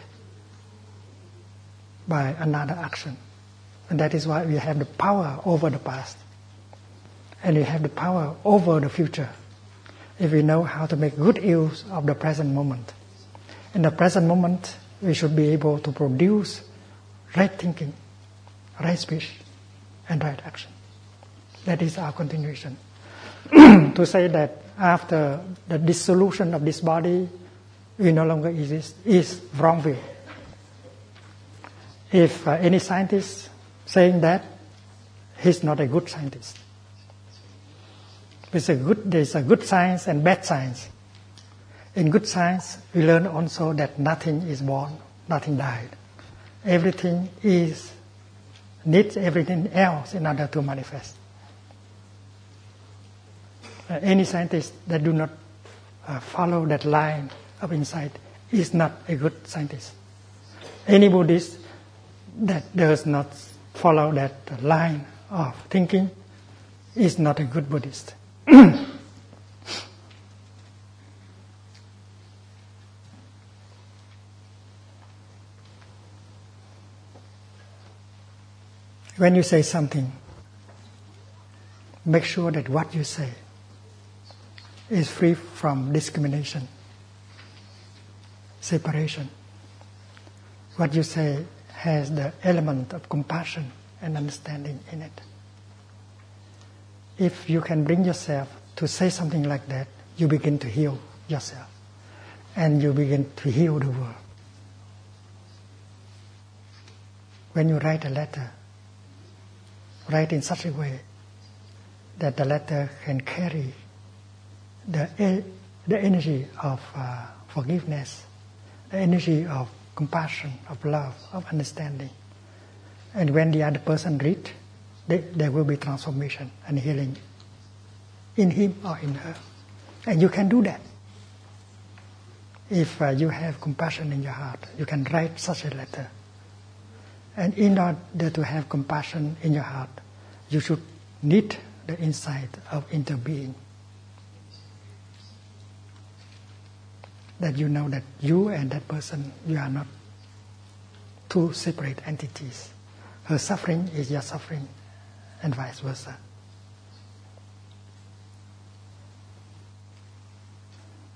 by another action. And that is why we have the power over the past. And we have the power over the future if we know how to make good use of the present moment. In the present moment, we should be able to produce right thinking, right speech, and right action. That is our continuation. To say that after the dissolution of this body, we no longer exist is wrong view. If uh, any scientist saying that, he's not a good scientist. There's a good, there's a good science and bad science. In good science, we learn also that nothing is born, nothing died. Everything is needs everything else in order to manifest. Uh, any scientist that do not uh, follow that line of insight is not a good scientist. Any Buddhist that does not follow that line of thinking is not a good Buddhist. when you say something, make sure that what you say is free from discrimination, separation. What you say has the element of compassion and understanding in it. If you can bring yourself to say something like that, you begin to heal yourself and you begin to heal the world. When you write a letter, write in such a way that the letter can carry the, the energy of uh, forgiveness, the energy of compassion, of love, of understanding. And when the other person reads, there will be transformation and healing in him or in her. And you can do that. If uh, you have compassion in your heart, you can write such a letter. And in order to have compassion in your heart, you should need the insight of interbeing. That you know that you and that person, you are not two separate entities. Her suffering is your suffering, and vice versa.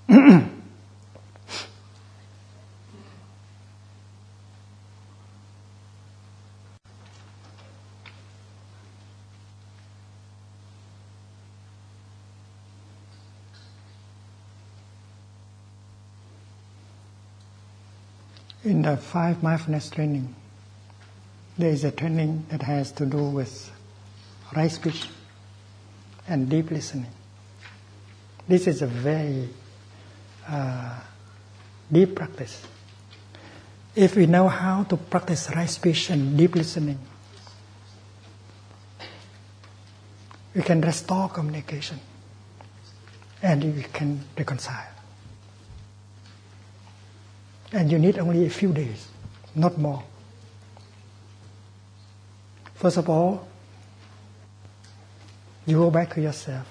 in the five mindfulness training, there is a training that has to do with right speech and deep listening. This is a very uh, deep practice. If we know how to practice right speech and deep listening, we can restore communication and we can reconcile. And you need only a few days, not more. First of all, you go back to yourself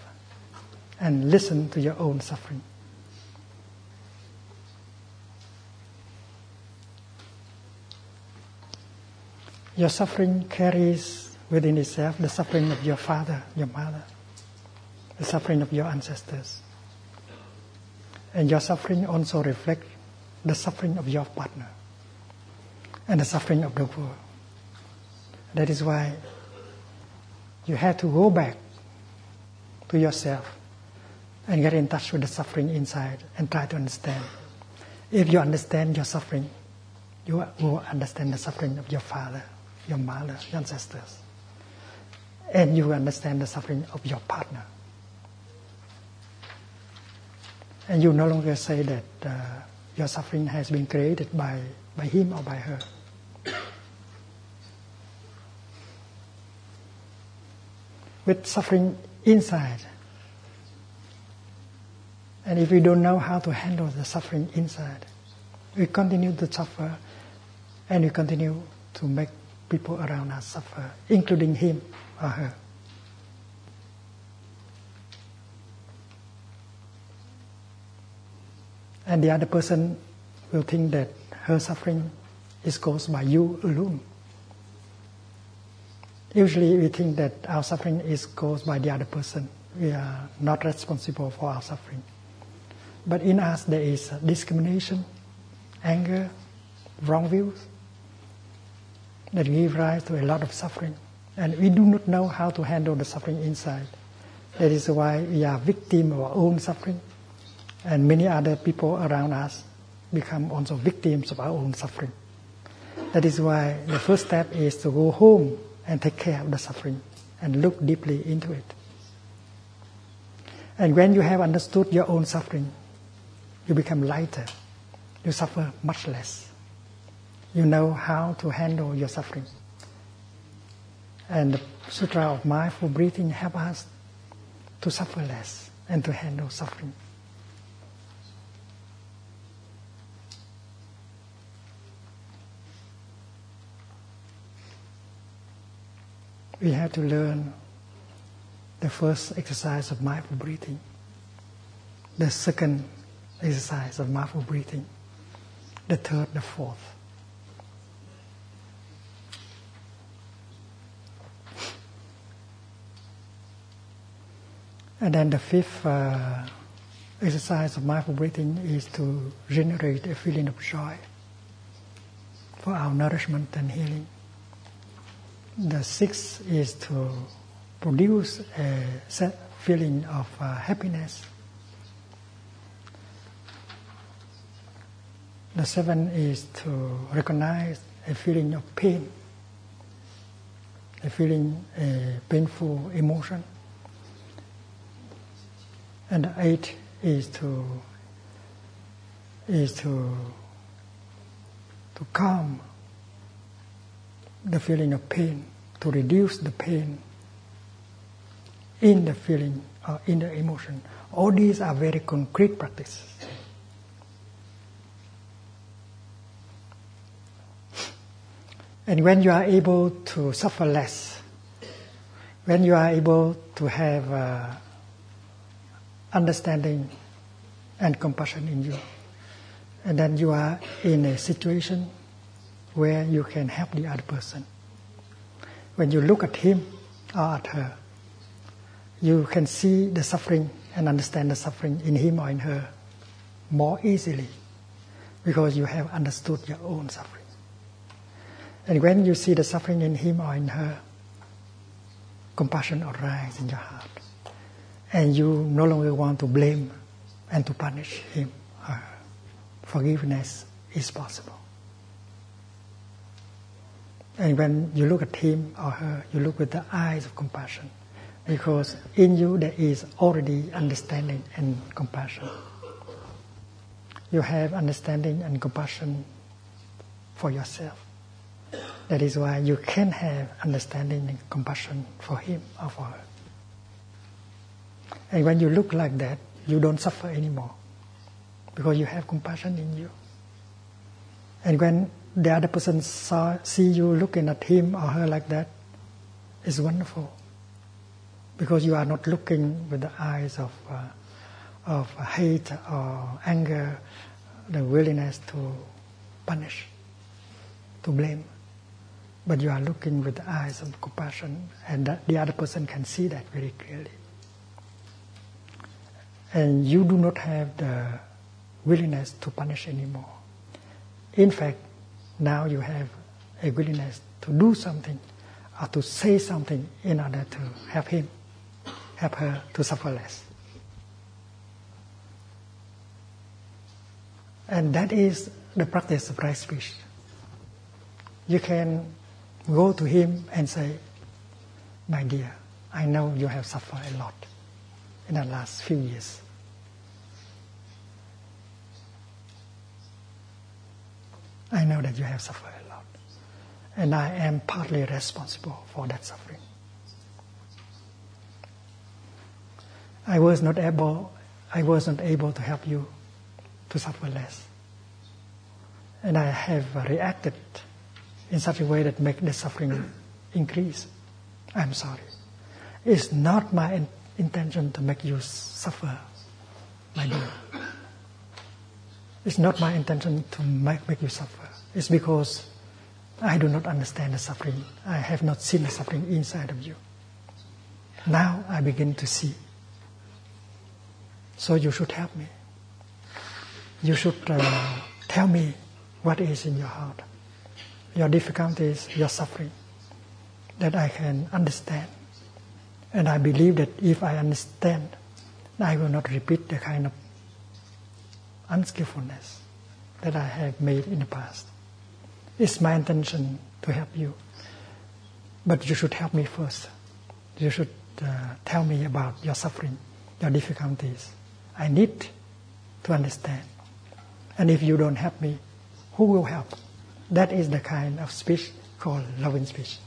and listen to your own suffering. Your suffering carries within itself the suffering of your father, your mother, the suffering of your ancestors. And your suffering also reflects the suffering of your partner and the suffering of the world. That is why you have to go back to yourself and get in touch with the suffering inside and try to understand. If you understand your suffering, you will understand the suffering of your father, your mother, your ancestors. And you will understand the suffering of your partner. And you no longer say that uh, your suffering has been created by, by him or by her. With suffering inside. And if we don't know how to handle the suffering inside, we continue to suffer and we continue to make people around us suffer, including him or her. And the other person will think that her suffering is caused by you alone. Usually we think that our suffering is caused by the other person. We are not responsible for our suffering. But in us there is discrimination, anger, wrong views that give rise to a lot of suffering. And we do not know how to handle the suffering inside. That is why we are victim of our own suffering. And many other people around us become also victims of our own suffering. That is why the first step is to go home and take care of the suffering and look deeply into it. And when you have understood your own suffering, you become lighter. You suffer much less. You know how to handle your suffering. And the Sutra of Mindful Breathing help us to suffer less and to handle suffering. We have to learn the first exercise of mindful breathing, the second exercise of mindful breathing, the third, the fourth. And then the fifth uh, exercise of mindful breathing is to generate a feeling of joy for our nourishment and healing. The sixth is to produce a feeling of uh, happiness. The seventh is to recognize a feeling of pain, a feeling, a painful emotion. And the eighth is to is to to calm the feeling of pain, to reduce the pain in the feeling uh, in the emotion. All these are very concrete practices. And when you are able to suffer less, when you are able to have uh, understanding and compassion in you, and then you are in a situation where you can help the other person. When you look at him or at her, you can see the suffering and understand the suffering in him or in her more easily because you have understood your own suffering. And when you see the suffering in him or in her, compassion arises in your heart. And you no longer want to blame and to punish him or her. Forgiveness is possible. And when you look at him or her, you look with the eyes of compassion. Because in you there is already understanding and compassion. You have understanding and compassion for yourself. That is why you can have understanding and compassion for him or for her. And when you look like that, you don't suffer anymore because you have compassion in you. And when the other person saw, see you looking at him or her like that is wonderful. Because you are not looking with the eyes of uh, of hate or anger, the willingness to punish, to blame, but you are looking with the eyes of compassion, and the other person can see that very clearly, and you do not have the willingness to punish anymore. In fact, now you have a willingness to do something or to say something in order to help him, help her to suffer less. And that is the practice of right speech. You can go to him and say, My dear, I know you have suffered a lot in the last few years. I know that you have suffered a lot. And I am partly responsible for that suffering. I was not able, I was not able to help you to suffer less. And I have reacted in such a way that make the suffering increase. I'm sorry. It's not my in- intention to make you suffer, my dear. It's not my intention to make, make you suffer. It's because I do not understand the suffering. I have not seen the suffering inside of you. Now I begin to see. So you should help me. You should uh, tell me what is in your heart, your difficulties, your suffering, that I can understand. And I believe that if I understand, I will not repeat the kind of unskillfulness that I have made in the past. It's my intention to help you. But you should help me first. You should uh, tell me about your suffering, your difficulties. I need to understand. And if you don't help me, who will help? That is the kind of speech called loving speech.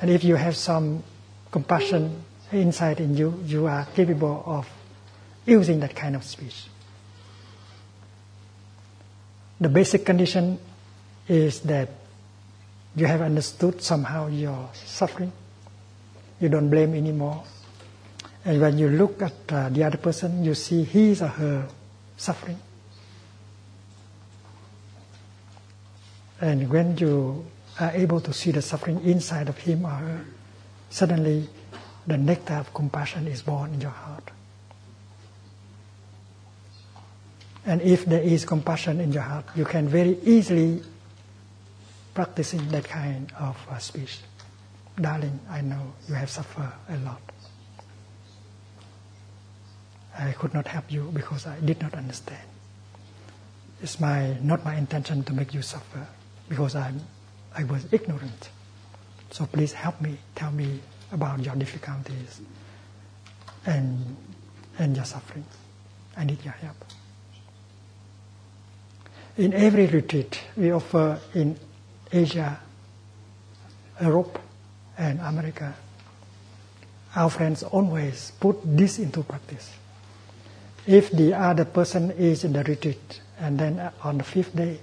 And if you have some compassion inside in you, you are capable of using that kind of speech. The basic condition is that you have understood somehow your suffering. You don't blame anymore. And when you look at uh, the other person, you see his or her suffering. And when you are able to see the suffering inside of him or her, suddenly the nectar of compassion is born in your heart. And if there is compassion in your heart, you can very easily practicing that kind of uh, speech. Darling, I know you have suffered a lot. I could not help you because I did not understand. It's my not my intention to make you suffer because I'm I was ignorant. So please help me, tell me about your difficulties and and your suffering. I need your help. In every retreat we offer in Asia, Europe, and America, our friends always put this into practice. If the other person is in the retreat, and then on the fifth day,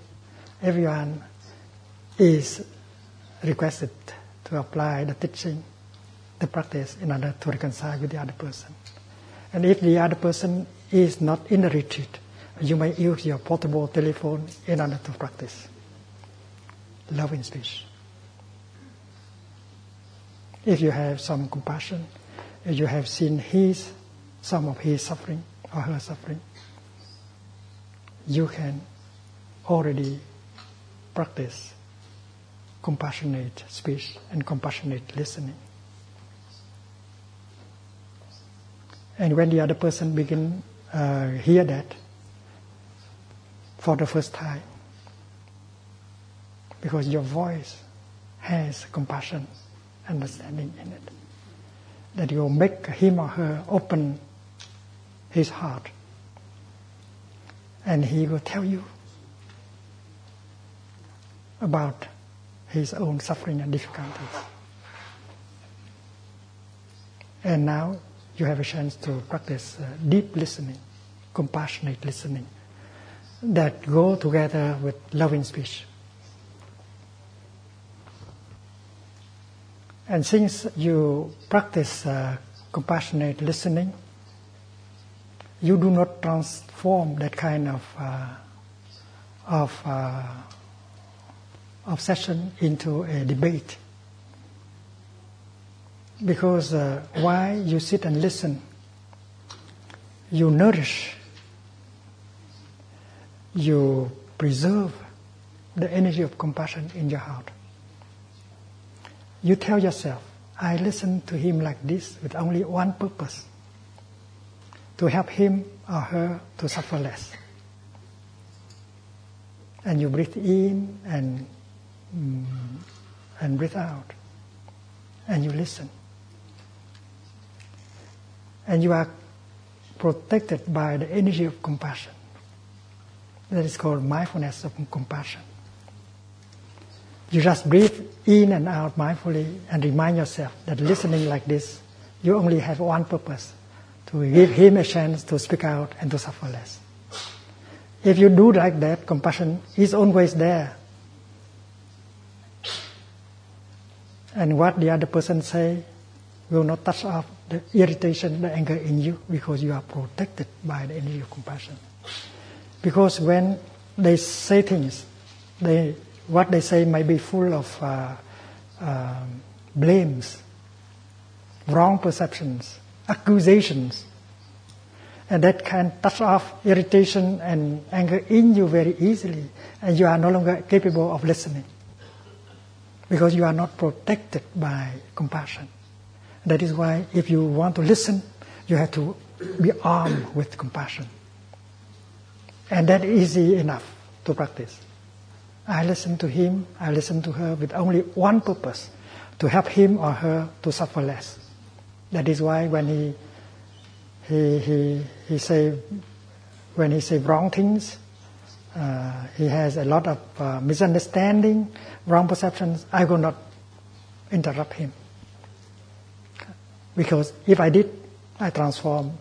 everyone is requested to apply the teaching, the practice, in order to reconcile with the other person. And if the other person is not in the retreat, you may use your portable telephone in order to practice loving speech. If you have some compassion, if you have seen his, some of his suffering or her suffering, you can already practice compassionate speech and compassionate listening. And when the other person begin uh, hear that for the first time, because your voice has compassion, understanding in it, that you will make him or her open his heart, and he will tell you about his own suffering and difficulties. And now you have a chance to practice uh, deep listening, compassionate listening, that go together with loving speech. And since you practice uh, compassionate listening, you do not transform that kind of uh, of uh, obsession into a debate. Because uh, while you sit and listen, you nourish, you preserve the energy of compassion in your heart. You tell yourself, I listen to him like this with only one purpose to help him or her to suffer less. And you breathe in and mm, and breathe out, and you listen. And you are protected by the energy of compassion. That is called mindfulness of compassion. You just breathe in and out mindfully and remind yourself that listening like this, you only have one purpose to give him a chance to speak out and to suffer less. If you do like that, compassion is always there. And what the other person say will not touch off the irritation, the anger in you because you are protected by the energy of compassion. Because when they say things, they, what they say might be full of uh, uh, blames, wrong perceptions, accusations, and that can touch off irritation and anger in you very easily, and you are no longer capable of listening because you are not protected by compassion. That is why, if you want to listen, you have to be armed with compassion. And that easy enough to practice. I listen to him, I listen to her with only one purpose to help him or her to suffer less. That is why when he he he he say when he say wrong things, uh, he has a lot of uh, misunderstanding, wrong perceptions. I will not interrupt him because if I did, I transform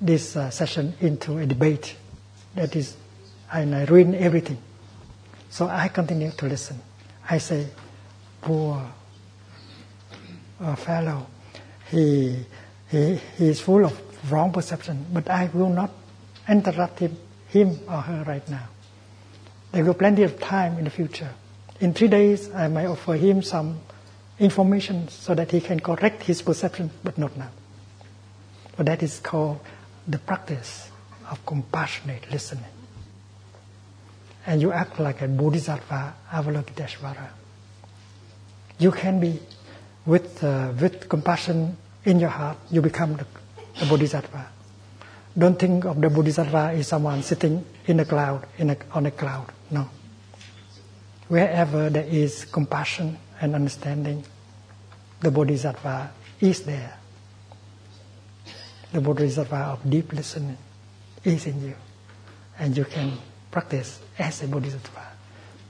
this uh, session into a debate. That is, and I ruin everything. So I continue to listen. I say, poor uh, fellow, he, he, he is full of wrong perception, but I will not interrupt him, him or her right now. There will be plenty of time in the future. In three days, I may offer him some information so that he can correct his perception, but not now. But that is called the practice of compassionate listening. And you act like a bodhisattva Avalokiteshvara. You can be with, uh, with compassion in your heart, you become the, the bodhisattva. Don't think of the bodhisattva as someone sitting in a cloud, in a, on a cloud. No. Wherever there is compassion and understanding, the bodhisattva is there. The bodhisattva of deep listening is in you. And you can practice as a bodhisattva,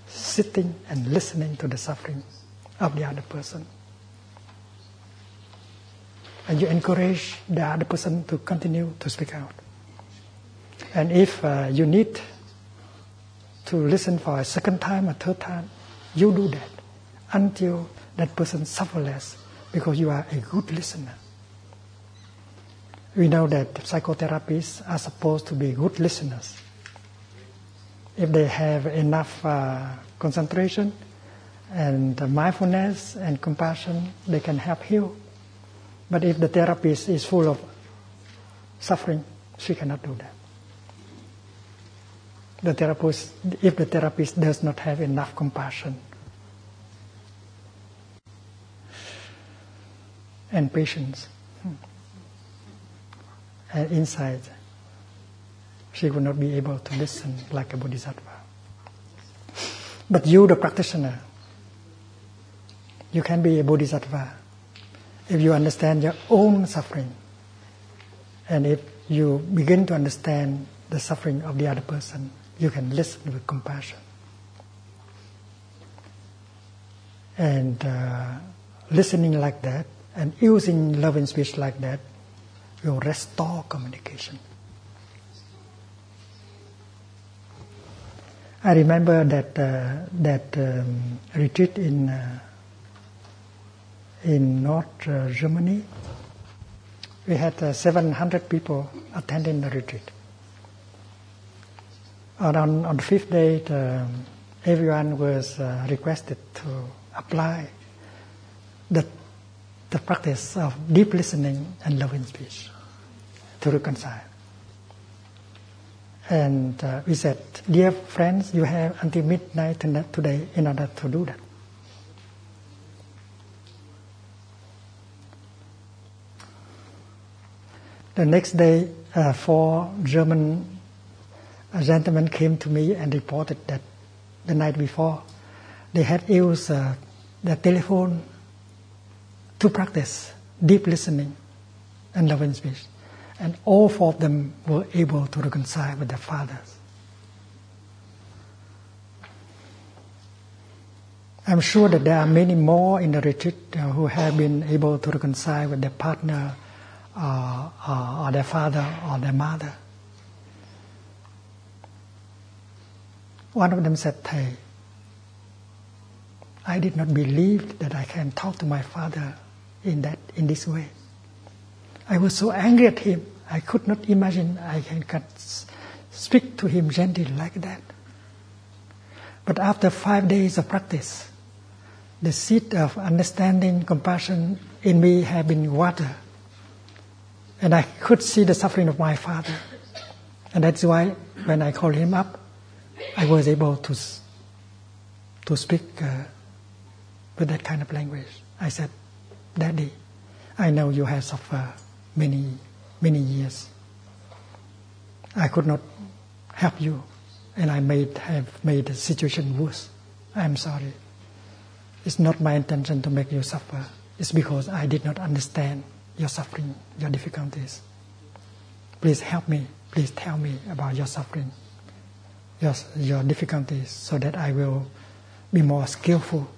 sitting and listening to the suffering of the other person. And you encourage the other person to continue to speak out. And if uh, you need to listen for a second time or third time, you do that until that person suffers less because you are a good listener. We know that psychotherapists are supposed to be good listeners. If they have enough uh, concentration and mindfulness and compassion, they can help heal. But if the therapist is full of suffering, she cannot do that. The therapist, if the therapist does not have enough compassion and patience and inside she would not be able to listen like a bodhisattva. But you, the practitioner, you can be a bodhisattva if you understand your own suffering and if you begin to understand the suffering of the other person, you can listen with compassion. And uh, listening like that and using loving speech like that will restore communication. I remember that uh, that um, retreat in uh, in North uh, Germany. We had uh, 700 people attending the retreat. And on, on the fifth day, the, everyone was uh, requested to apply the the practice of deep listening and loving speech to reconcile. And uh, we said, dear friends, you have until midnight today in order to do that. The next day, uh, four German gentlemen came to me and reported that the night before they had used uh, the telephone to practice deep listening and loving speech. And all four of them were able to reconcile with their fathers. I'm sure that there are many more in the retreat uh, who have been able to reconcile with their partner uh, uh, or their father or their mother. One of them said, Thầy, I did not believe that I can talk to my father in that in this way. I was so angry at him. I could not imagine I can speak to him gently like that. But after five days of practice, the seed of understanding, compassion in me had been watered. And I could see the suffering of my father. And that's why when I called him up, I was able to, to speak uh, with that kind of language. I said, Daddy, I know you have suffered many, many years. I could not help you, and I may have made the situation worse. I'm sorry. It's not my intention to make you suffer. It's because I did not understand your suffering, your difficulties. Please help me. Please tell me about your suffering, your, your difficulties, so that I will be more skillful.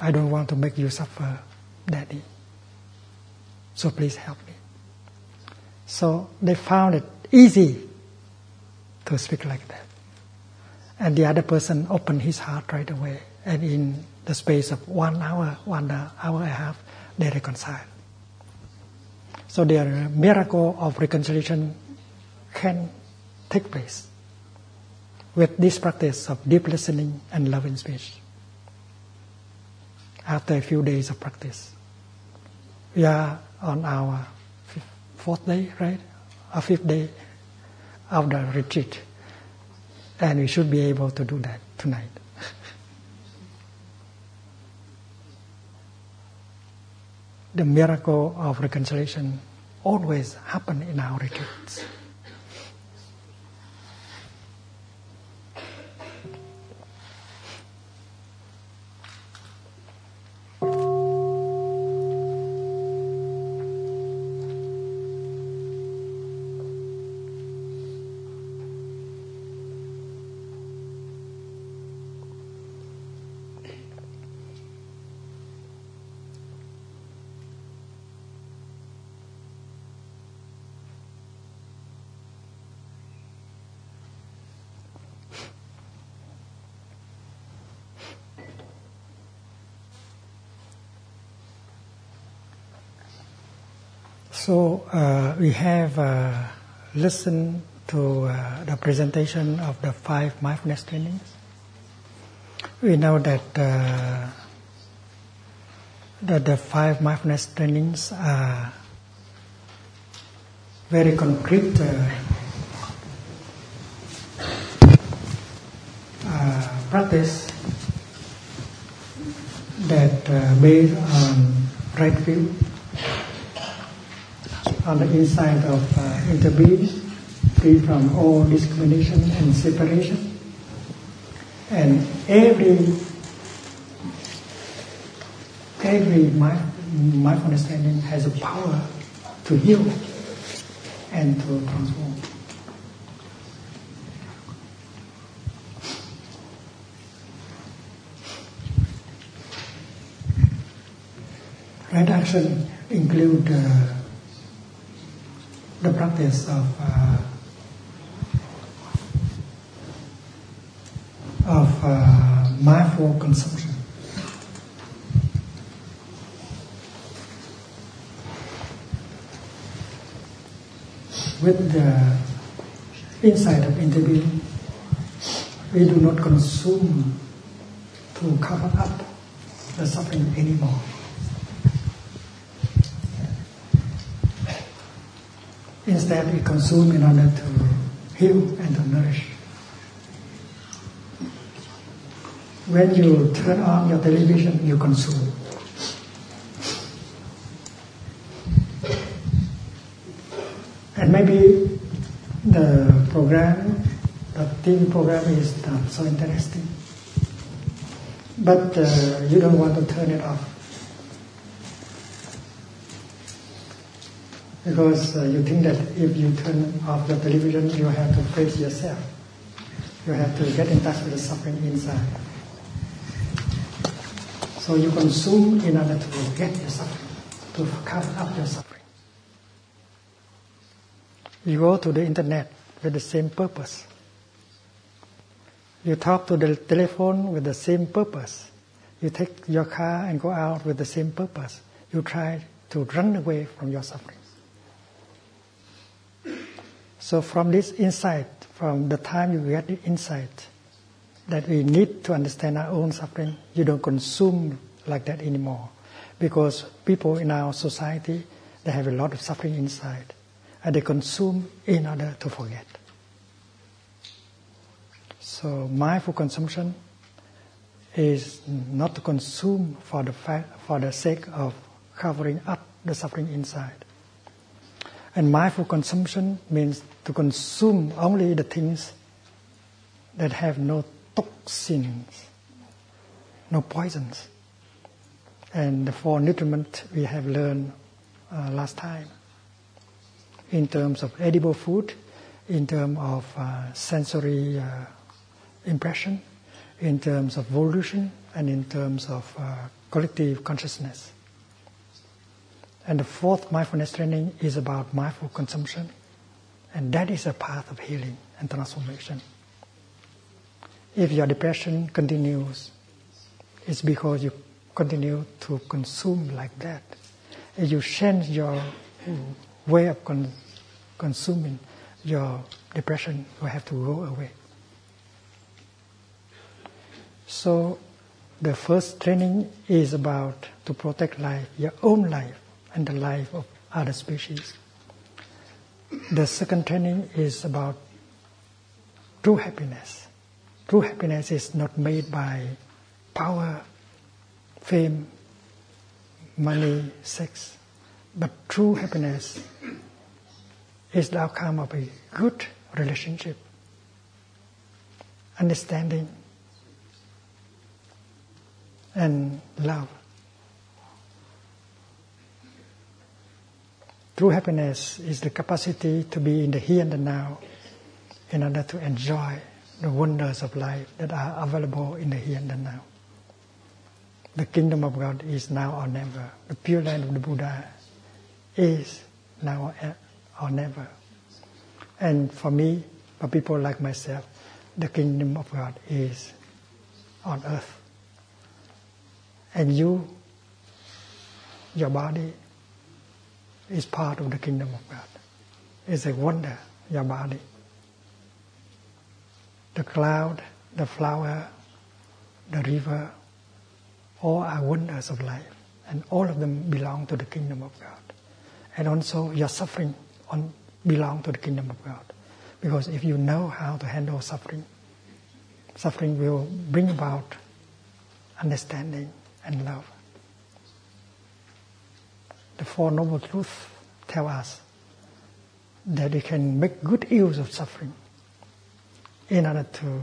I don't want to make you suffer, Daddy. So please help me. So they found it easy to speak like that. And the other person opened his heart right away. And in the space of one hour, one hour and a half, they reconciled. So the miracle of reconciliation can take place with this practice of deep listening and loving speech. After a few days of practice, we are on our fourth day, right? Or fifth day of the retreat. And we should be able to do that tonight. the miracle of reconciliation always happen in our retreats. We have uh, listened to uh, the presentation of the five mindfulness trainings. We know that uh, that the five mindfulness trainings are very concrete uh, uh, practice that based on right view on the inside of uh, interbeing, free from all discrimination and separation. And every every mindfulness training has a power to heal and to transform. Right action include uh, the practice of uh, of uh, mindful consumption. With the insight of interbeing, we do not consume to cover up the suffering anymore. Instead, we consume in order to heal and to nourish. When you turn on your television, you consume. And maybe the program, the TV program is not so interesting. But uh, you don't want to turn it off. Because uh, you think that if you turn off your television, you have to face yourself. You have to get in touch with the suffering inside. So you consume in order to get your suffering, to cover up your suffering. You go to the internet with the same purpose. You talk to the telephone with the same purpose. You take your car and go out with the same purpose. You try to run away from your suffering. So from this insight, from the time you get the insight that we need to understand our own suffering, you don't consume like that anymore. Because people in our society, they have a lot of suffering inside. And they consume in order to forget. So mindful consumption is not to consume for the for the sake of covering up the suffering inside. And mindful consumption means to consume only the things that have no toxins, no poisons. And the four we have learned uh, last time. In terms of edible food, in terms of uh, sensory uh, impression, in terms of volition, and in terms of uh, collective consciousness. And the fourth mindfulness training is about mindful consumption. And that is a path of healing and transformation. If your depression continues, it's because you continue to consume like that. If you change your way of con- consuming, your depression will have to go away. So, the first training is about to protect life, your own life, and the life of other species. The second training is about true happiness. True happiness is not made by power, fame, money, sex, but true happiness is the outcome of a good relationship, understanding, and love. True happiness is the capacity to be in the here and the now in order to enjoy the wonders of life that are available in the here and the now. The kingdom of God is now or never. The pure land of the Buddha is now or never. And for me, for people like myself, the kingdom of God is on earth. And you, your body, is part of the kingdom of God. It's a wonder, your body. The cloud, the flower, the river, all are wonders of life. And all of them belong to the kingdom of God. And also your suffering on, belong to the kingdom of God. Because if you know how to handle suffering, suffering will bring about understanding and love the Four Noble Truths tell us that we can make good use of suffering in order to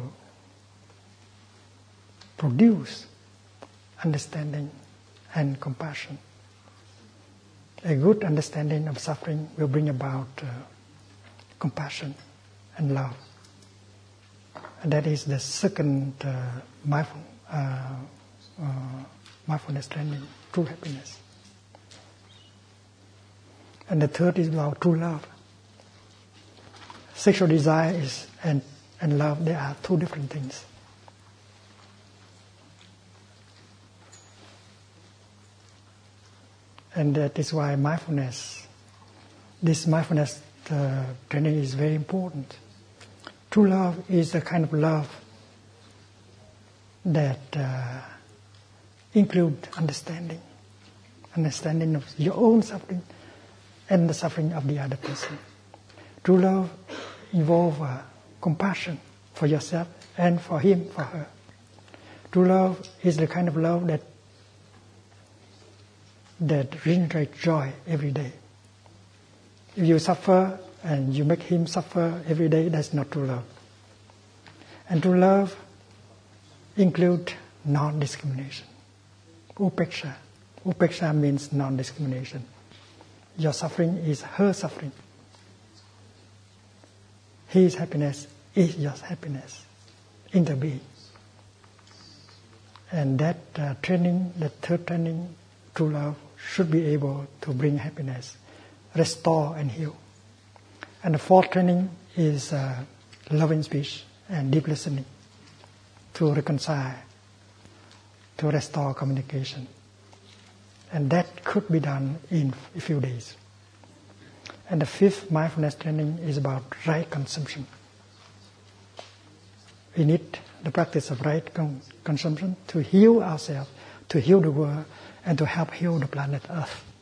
produce understanding and compassion. A good understanding of suffering will bring about uh, compassion and love. And that is the second uh, mindful, uh, uh mindfulness training, true happiness. And the third is about true love. Sexual desire is and, and love, they are two different things. And that is why mindfulness, this mindfulness uh, training is very important. True love is the kind of love that uh, include understanding, understanding of your own suffering, and the suffering of the other person. True love involves uh, compassion for yourself and for him, for her. True love is the kind of love that that generates joy every day. If you suffer and you make him suffer every day, that's not true love. And true love include non-discrimination. Upeksha. Upeksha means non-discrimination. Your suffering is her suffering. His happiness is your happiness interbeing. And that uh, training, the third training, true love, should be able to bring happiness, restore and heal. And the fourth training is uh, loving speech and deep listening. to reconcile, to restore communication. And that could be done in a few days. And the fifth mindfulness training is about right consumption. We need the practice of right con- consumption to heal ourselves, to heal the world, and to help heal the planet Earth.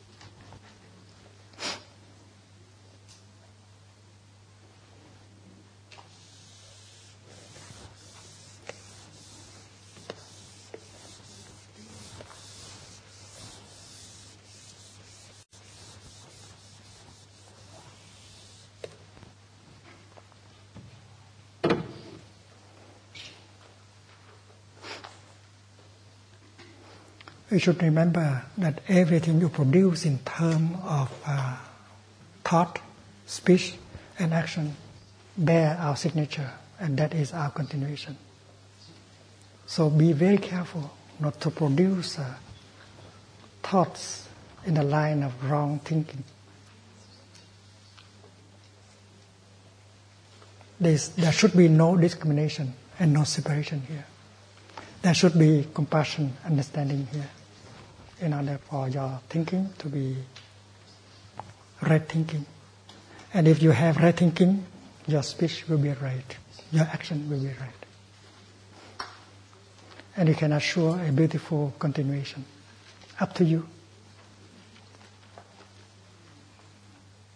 You should remember that everything you produce in terms of uh, thought, speech, and action bear our signature, and that is our continuation. So be very careful not to produce uh, thoughts in the line of wrong thinking. There should be no discrimination and no separation here. There should be compassion, understanding here in order for your thinking to be right thinking. And if you have right thinking, your speech will be right, your action will be right. And you can assure a beautiful continuation. Up to you.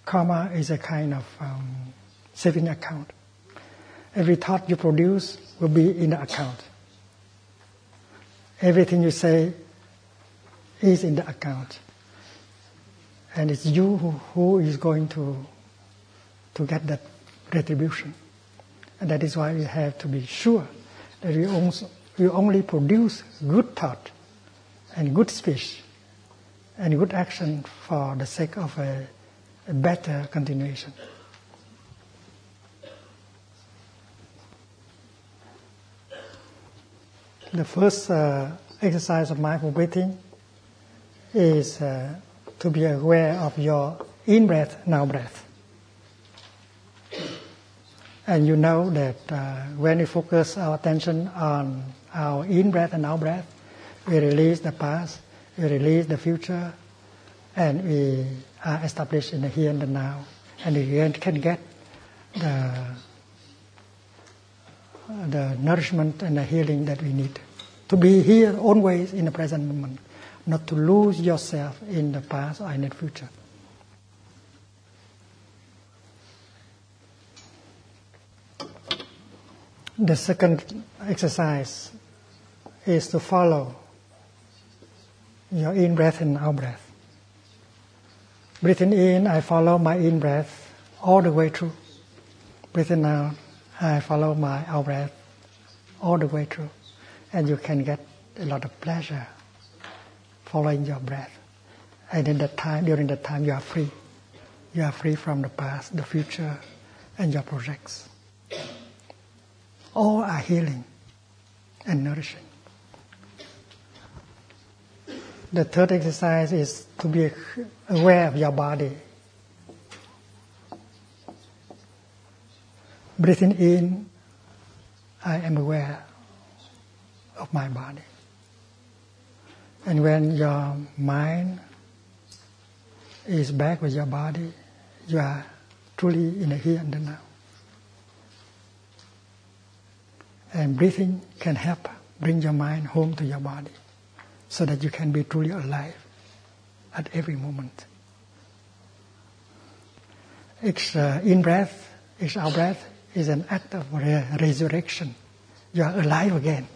Karma is a kind of um, saving account. Every thought you produce will be in the account. Everything you say is in the account. And it's you who, who is going to, to get that retribution. And that is why we have to be sure that we, also, you only produce good thought and good speech and good action for the sake of a, a better continuation. The first uh, exercise of mindful breathing is uh, to be aware of your in breath, now breath. And you know that uh, when we focus our attention on our in breath and out breath, we release the past, we release the future, and we are established in the here and the now. And we can get the, the nourishment and the healing that we need to be here always in the present moment not to lose yourself in the past or in the future. The second exercise is to follow your in breath and out breath. Breathing in, I follow my in breath all the way through. Breathing out, I follow my out breath all the way through. And you can get a lot of pleasure following your breath. And in that time, during that time, you are free. You are free from the past, the future, and your projects. All are healing and nourishing. The third exercise is to be aware of your body. Breathing in, I am aware of my body. And when your mind is back with your body, you are truly in the here and the now. And breathing can help bring your mind home to your body so that you can be truly alive at every moment. Each uh, in breath, each out breath is an act of re- resurrection. You are alive again.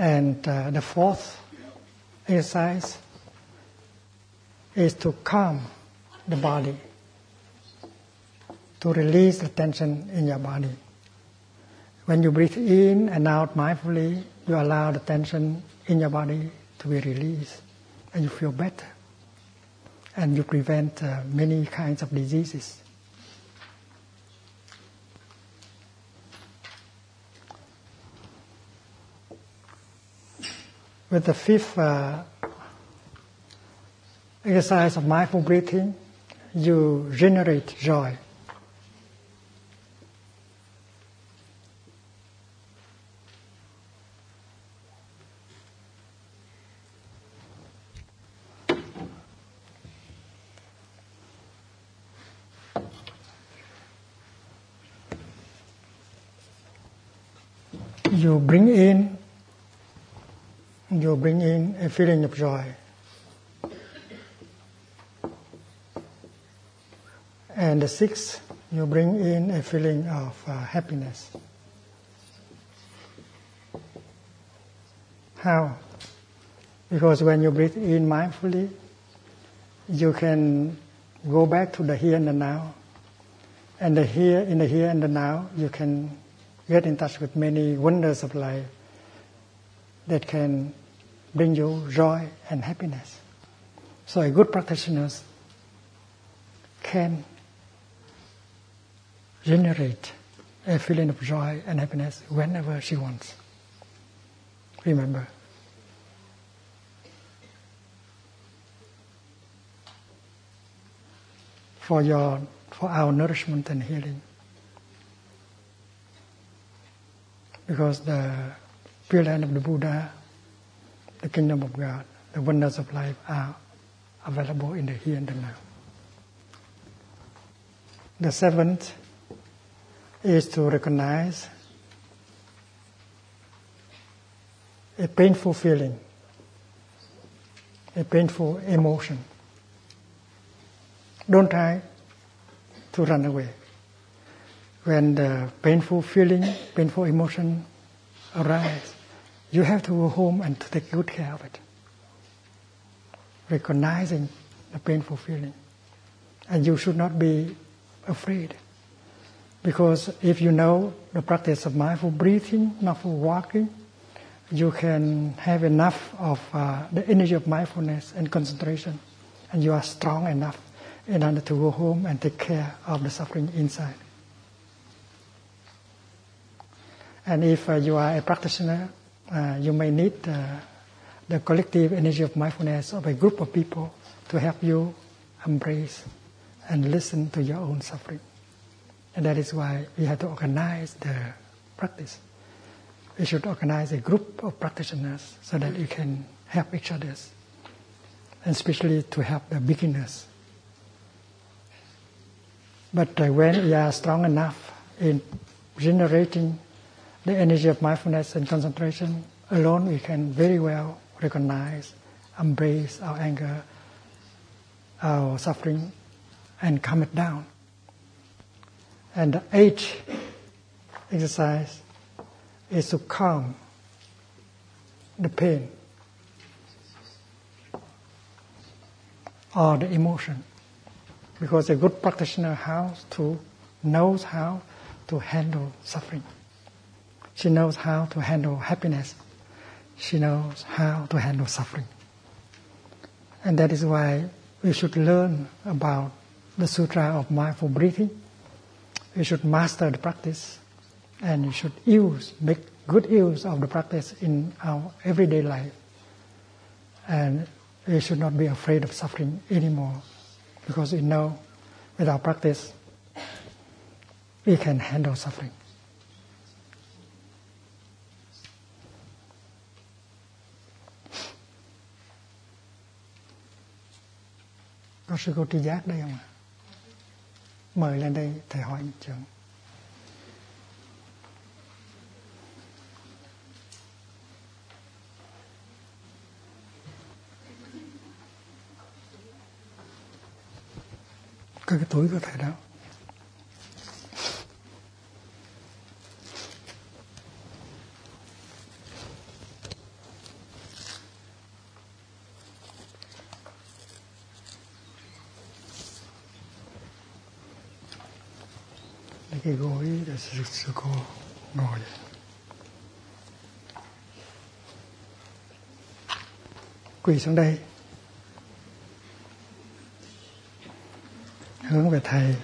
And uh, the fourth exercise is to calm the body, to release the tension in your body. When you breathe in and out mindfully, you allow the tension in your body to be released, and you feel better. And you prevent uh, many kinds of diseases. with the fifth uh, exercise of mindful breathing, you generate joy. You bring you bring in a feeling of joy. And the sixth, you bring in a feeling of uh, happiness. How? Because when you breathe in mindfully, you can go back to the here and the now. And the here, in the here and the now, you can get in touch with many wonders of life that can bring you joy and happiness. So a good practitioner can generate a feeling of joy and happiness whenever she wants. Remember. For your for our nourishment and healing. Because the pure land of the Buddha, the kingdom of God, the wonders of life are available in the here and the now. The seventh is to recognize a painful feeling, a painful emotion. Don't try to run away. When the painful feeling, painful emotion arise, you have to go home and to take good care of it. Recognizing the painful feeling. And you should not be afraid. Because if you know the practice of mindful breathing, mindful walking, you can have enough of uh, the energy of mindfulness and concentration, and you are strong enough in order to go home and take care of the suffering inside. And if uh, you are a practitioner, you may need uh, the collective energy of mindfulness of a group of people to help you embrace and listen to your own suffering. And that is why we have to organize the practice. We should organize a group of practitioners so that you can help each other, and especially to help the beginners. But uh, when we are strong enough in generating the energy of mindfulness and concentration, alone we can very well recognize, embrace our anger, our suffering, and calm it down. And the eighth exercise is to calm the pain or the emotion. Because a good practitioner has to knows how to handle suffering. She knows how to handle happiness. She knows how to handle suffering. And that is why we should learn about the Sutra of Mindful Breathing We should master the practice and you should use, make good use of the practice in our everyday life. And we should not be afraid of suffering anymore because we know with our practice we can handle suffering. Có sư cô tri giác đây không ạ? mời lên đây thầy hỏi trưởng có cái túi của thầy đó cái gối để sư cô ngồi quỳ xuống đây hướng về thầy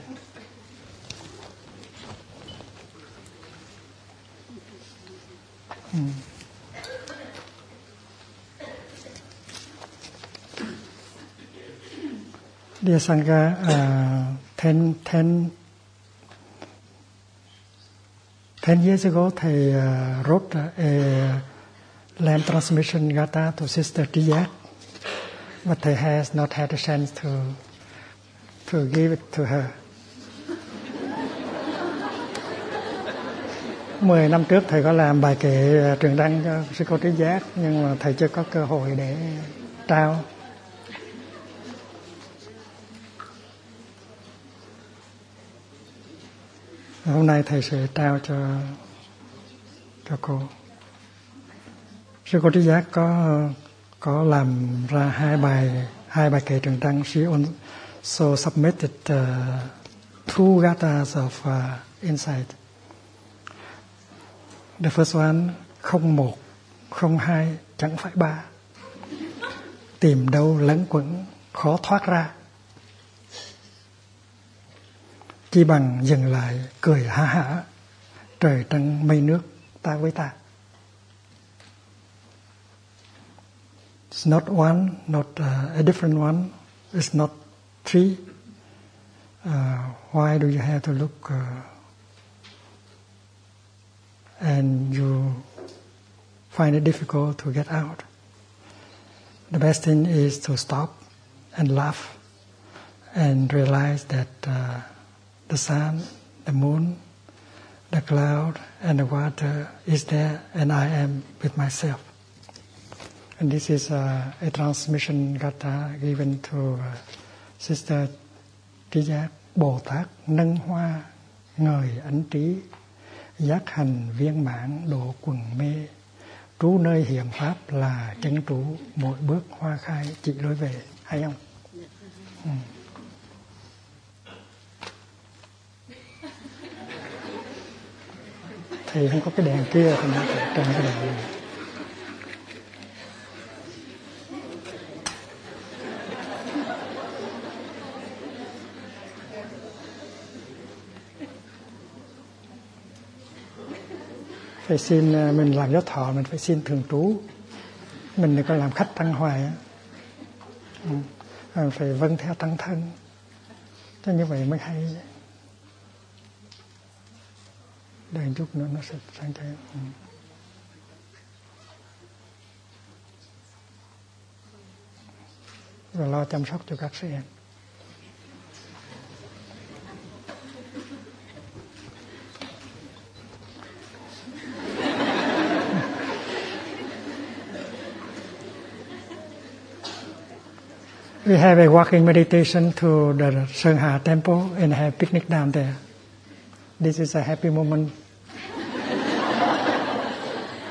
ừ. Dear Sangha, uh, ten, ten Ten years ago, Thầy uh, wrote a land transmission gatha to Sister Tiyak, but Thầy has not had a chance to to give it to her. 10 năm trước thầy có làm bài kệ uh, trường đăng cho sư cô trí giác nhưng mà thầy chưa có cơ hội để trao hôm nay thầy sẽ trao cho cho cô sư cô trí giác có có làm ra hai bài hai bài kệ trường đăng she also submitted uh, two gathas of uh, insight The first one không một, không hai, chẳng phải ba. Tìm đâu lẫn quẩn, khó thoát ra. Chỉ bằng dừng lại, cười ha hả, trời trăng mây nước, ta với ta. It's not one, not uh, a different one. It's not three. Uh, why do you have to look uh, and you find it difficult to get out, the best thing is to stop and laugh and realize that uh, the sun, the moon, the cloud, and the water is there, and I am with myself. And this is uh, a transmission gatha given to uh, Sister Trí Bồ Tát nâng hoa ngời ánh trí giác hành viên mãn độ quần mê trú nơi hiện pháp là chân trú mỗi bước hoa khai chỉ lối về hay không ừ. Thì không có cái đèn kia thì nó phải cần cái đèn này. Phải xin à, mình làm giáo thọ, mình phải xin thường trú. Mình đừng có làm khách tăng hoài ừ. à, phải vâng theo tăng thân. Cho như vậy mới hay đang chút nữa nó sẽ sáng thế ừ. rồi lo chăm sóc cho các sĩ em we have a walking meditation to the Sengha temple and have picnic down there. This is a happy moment.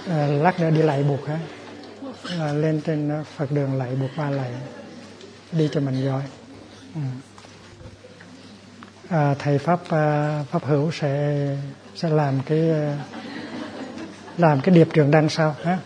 À, lát nữa đi lại buộc ha. À, lên trên à, Phật đường lại buộc ba lại đi cho mình giỏi. Ừ. À, thầy pháp à, pháp hữu sẽ sẽ làm cái à, làm cái điệp trường đăng sau ha.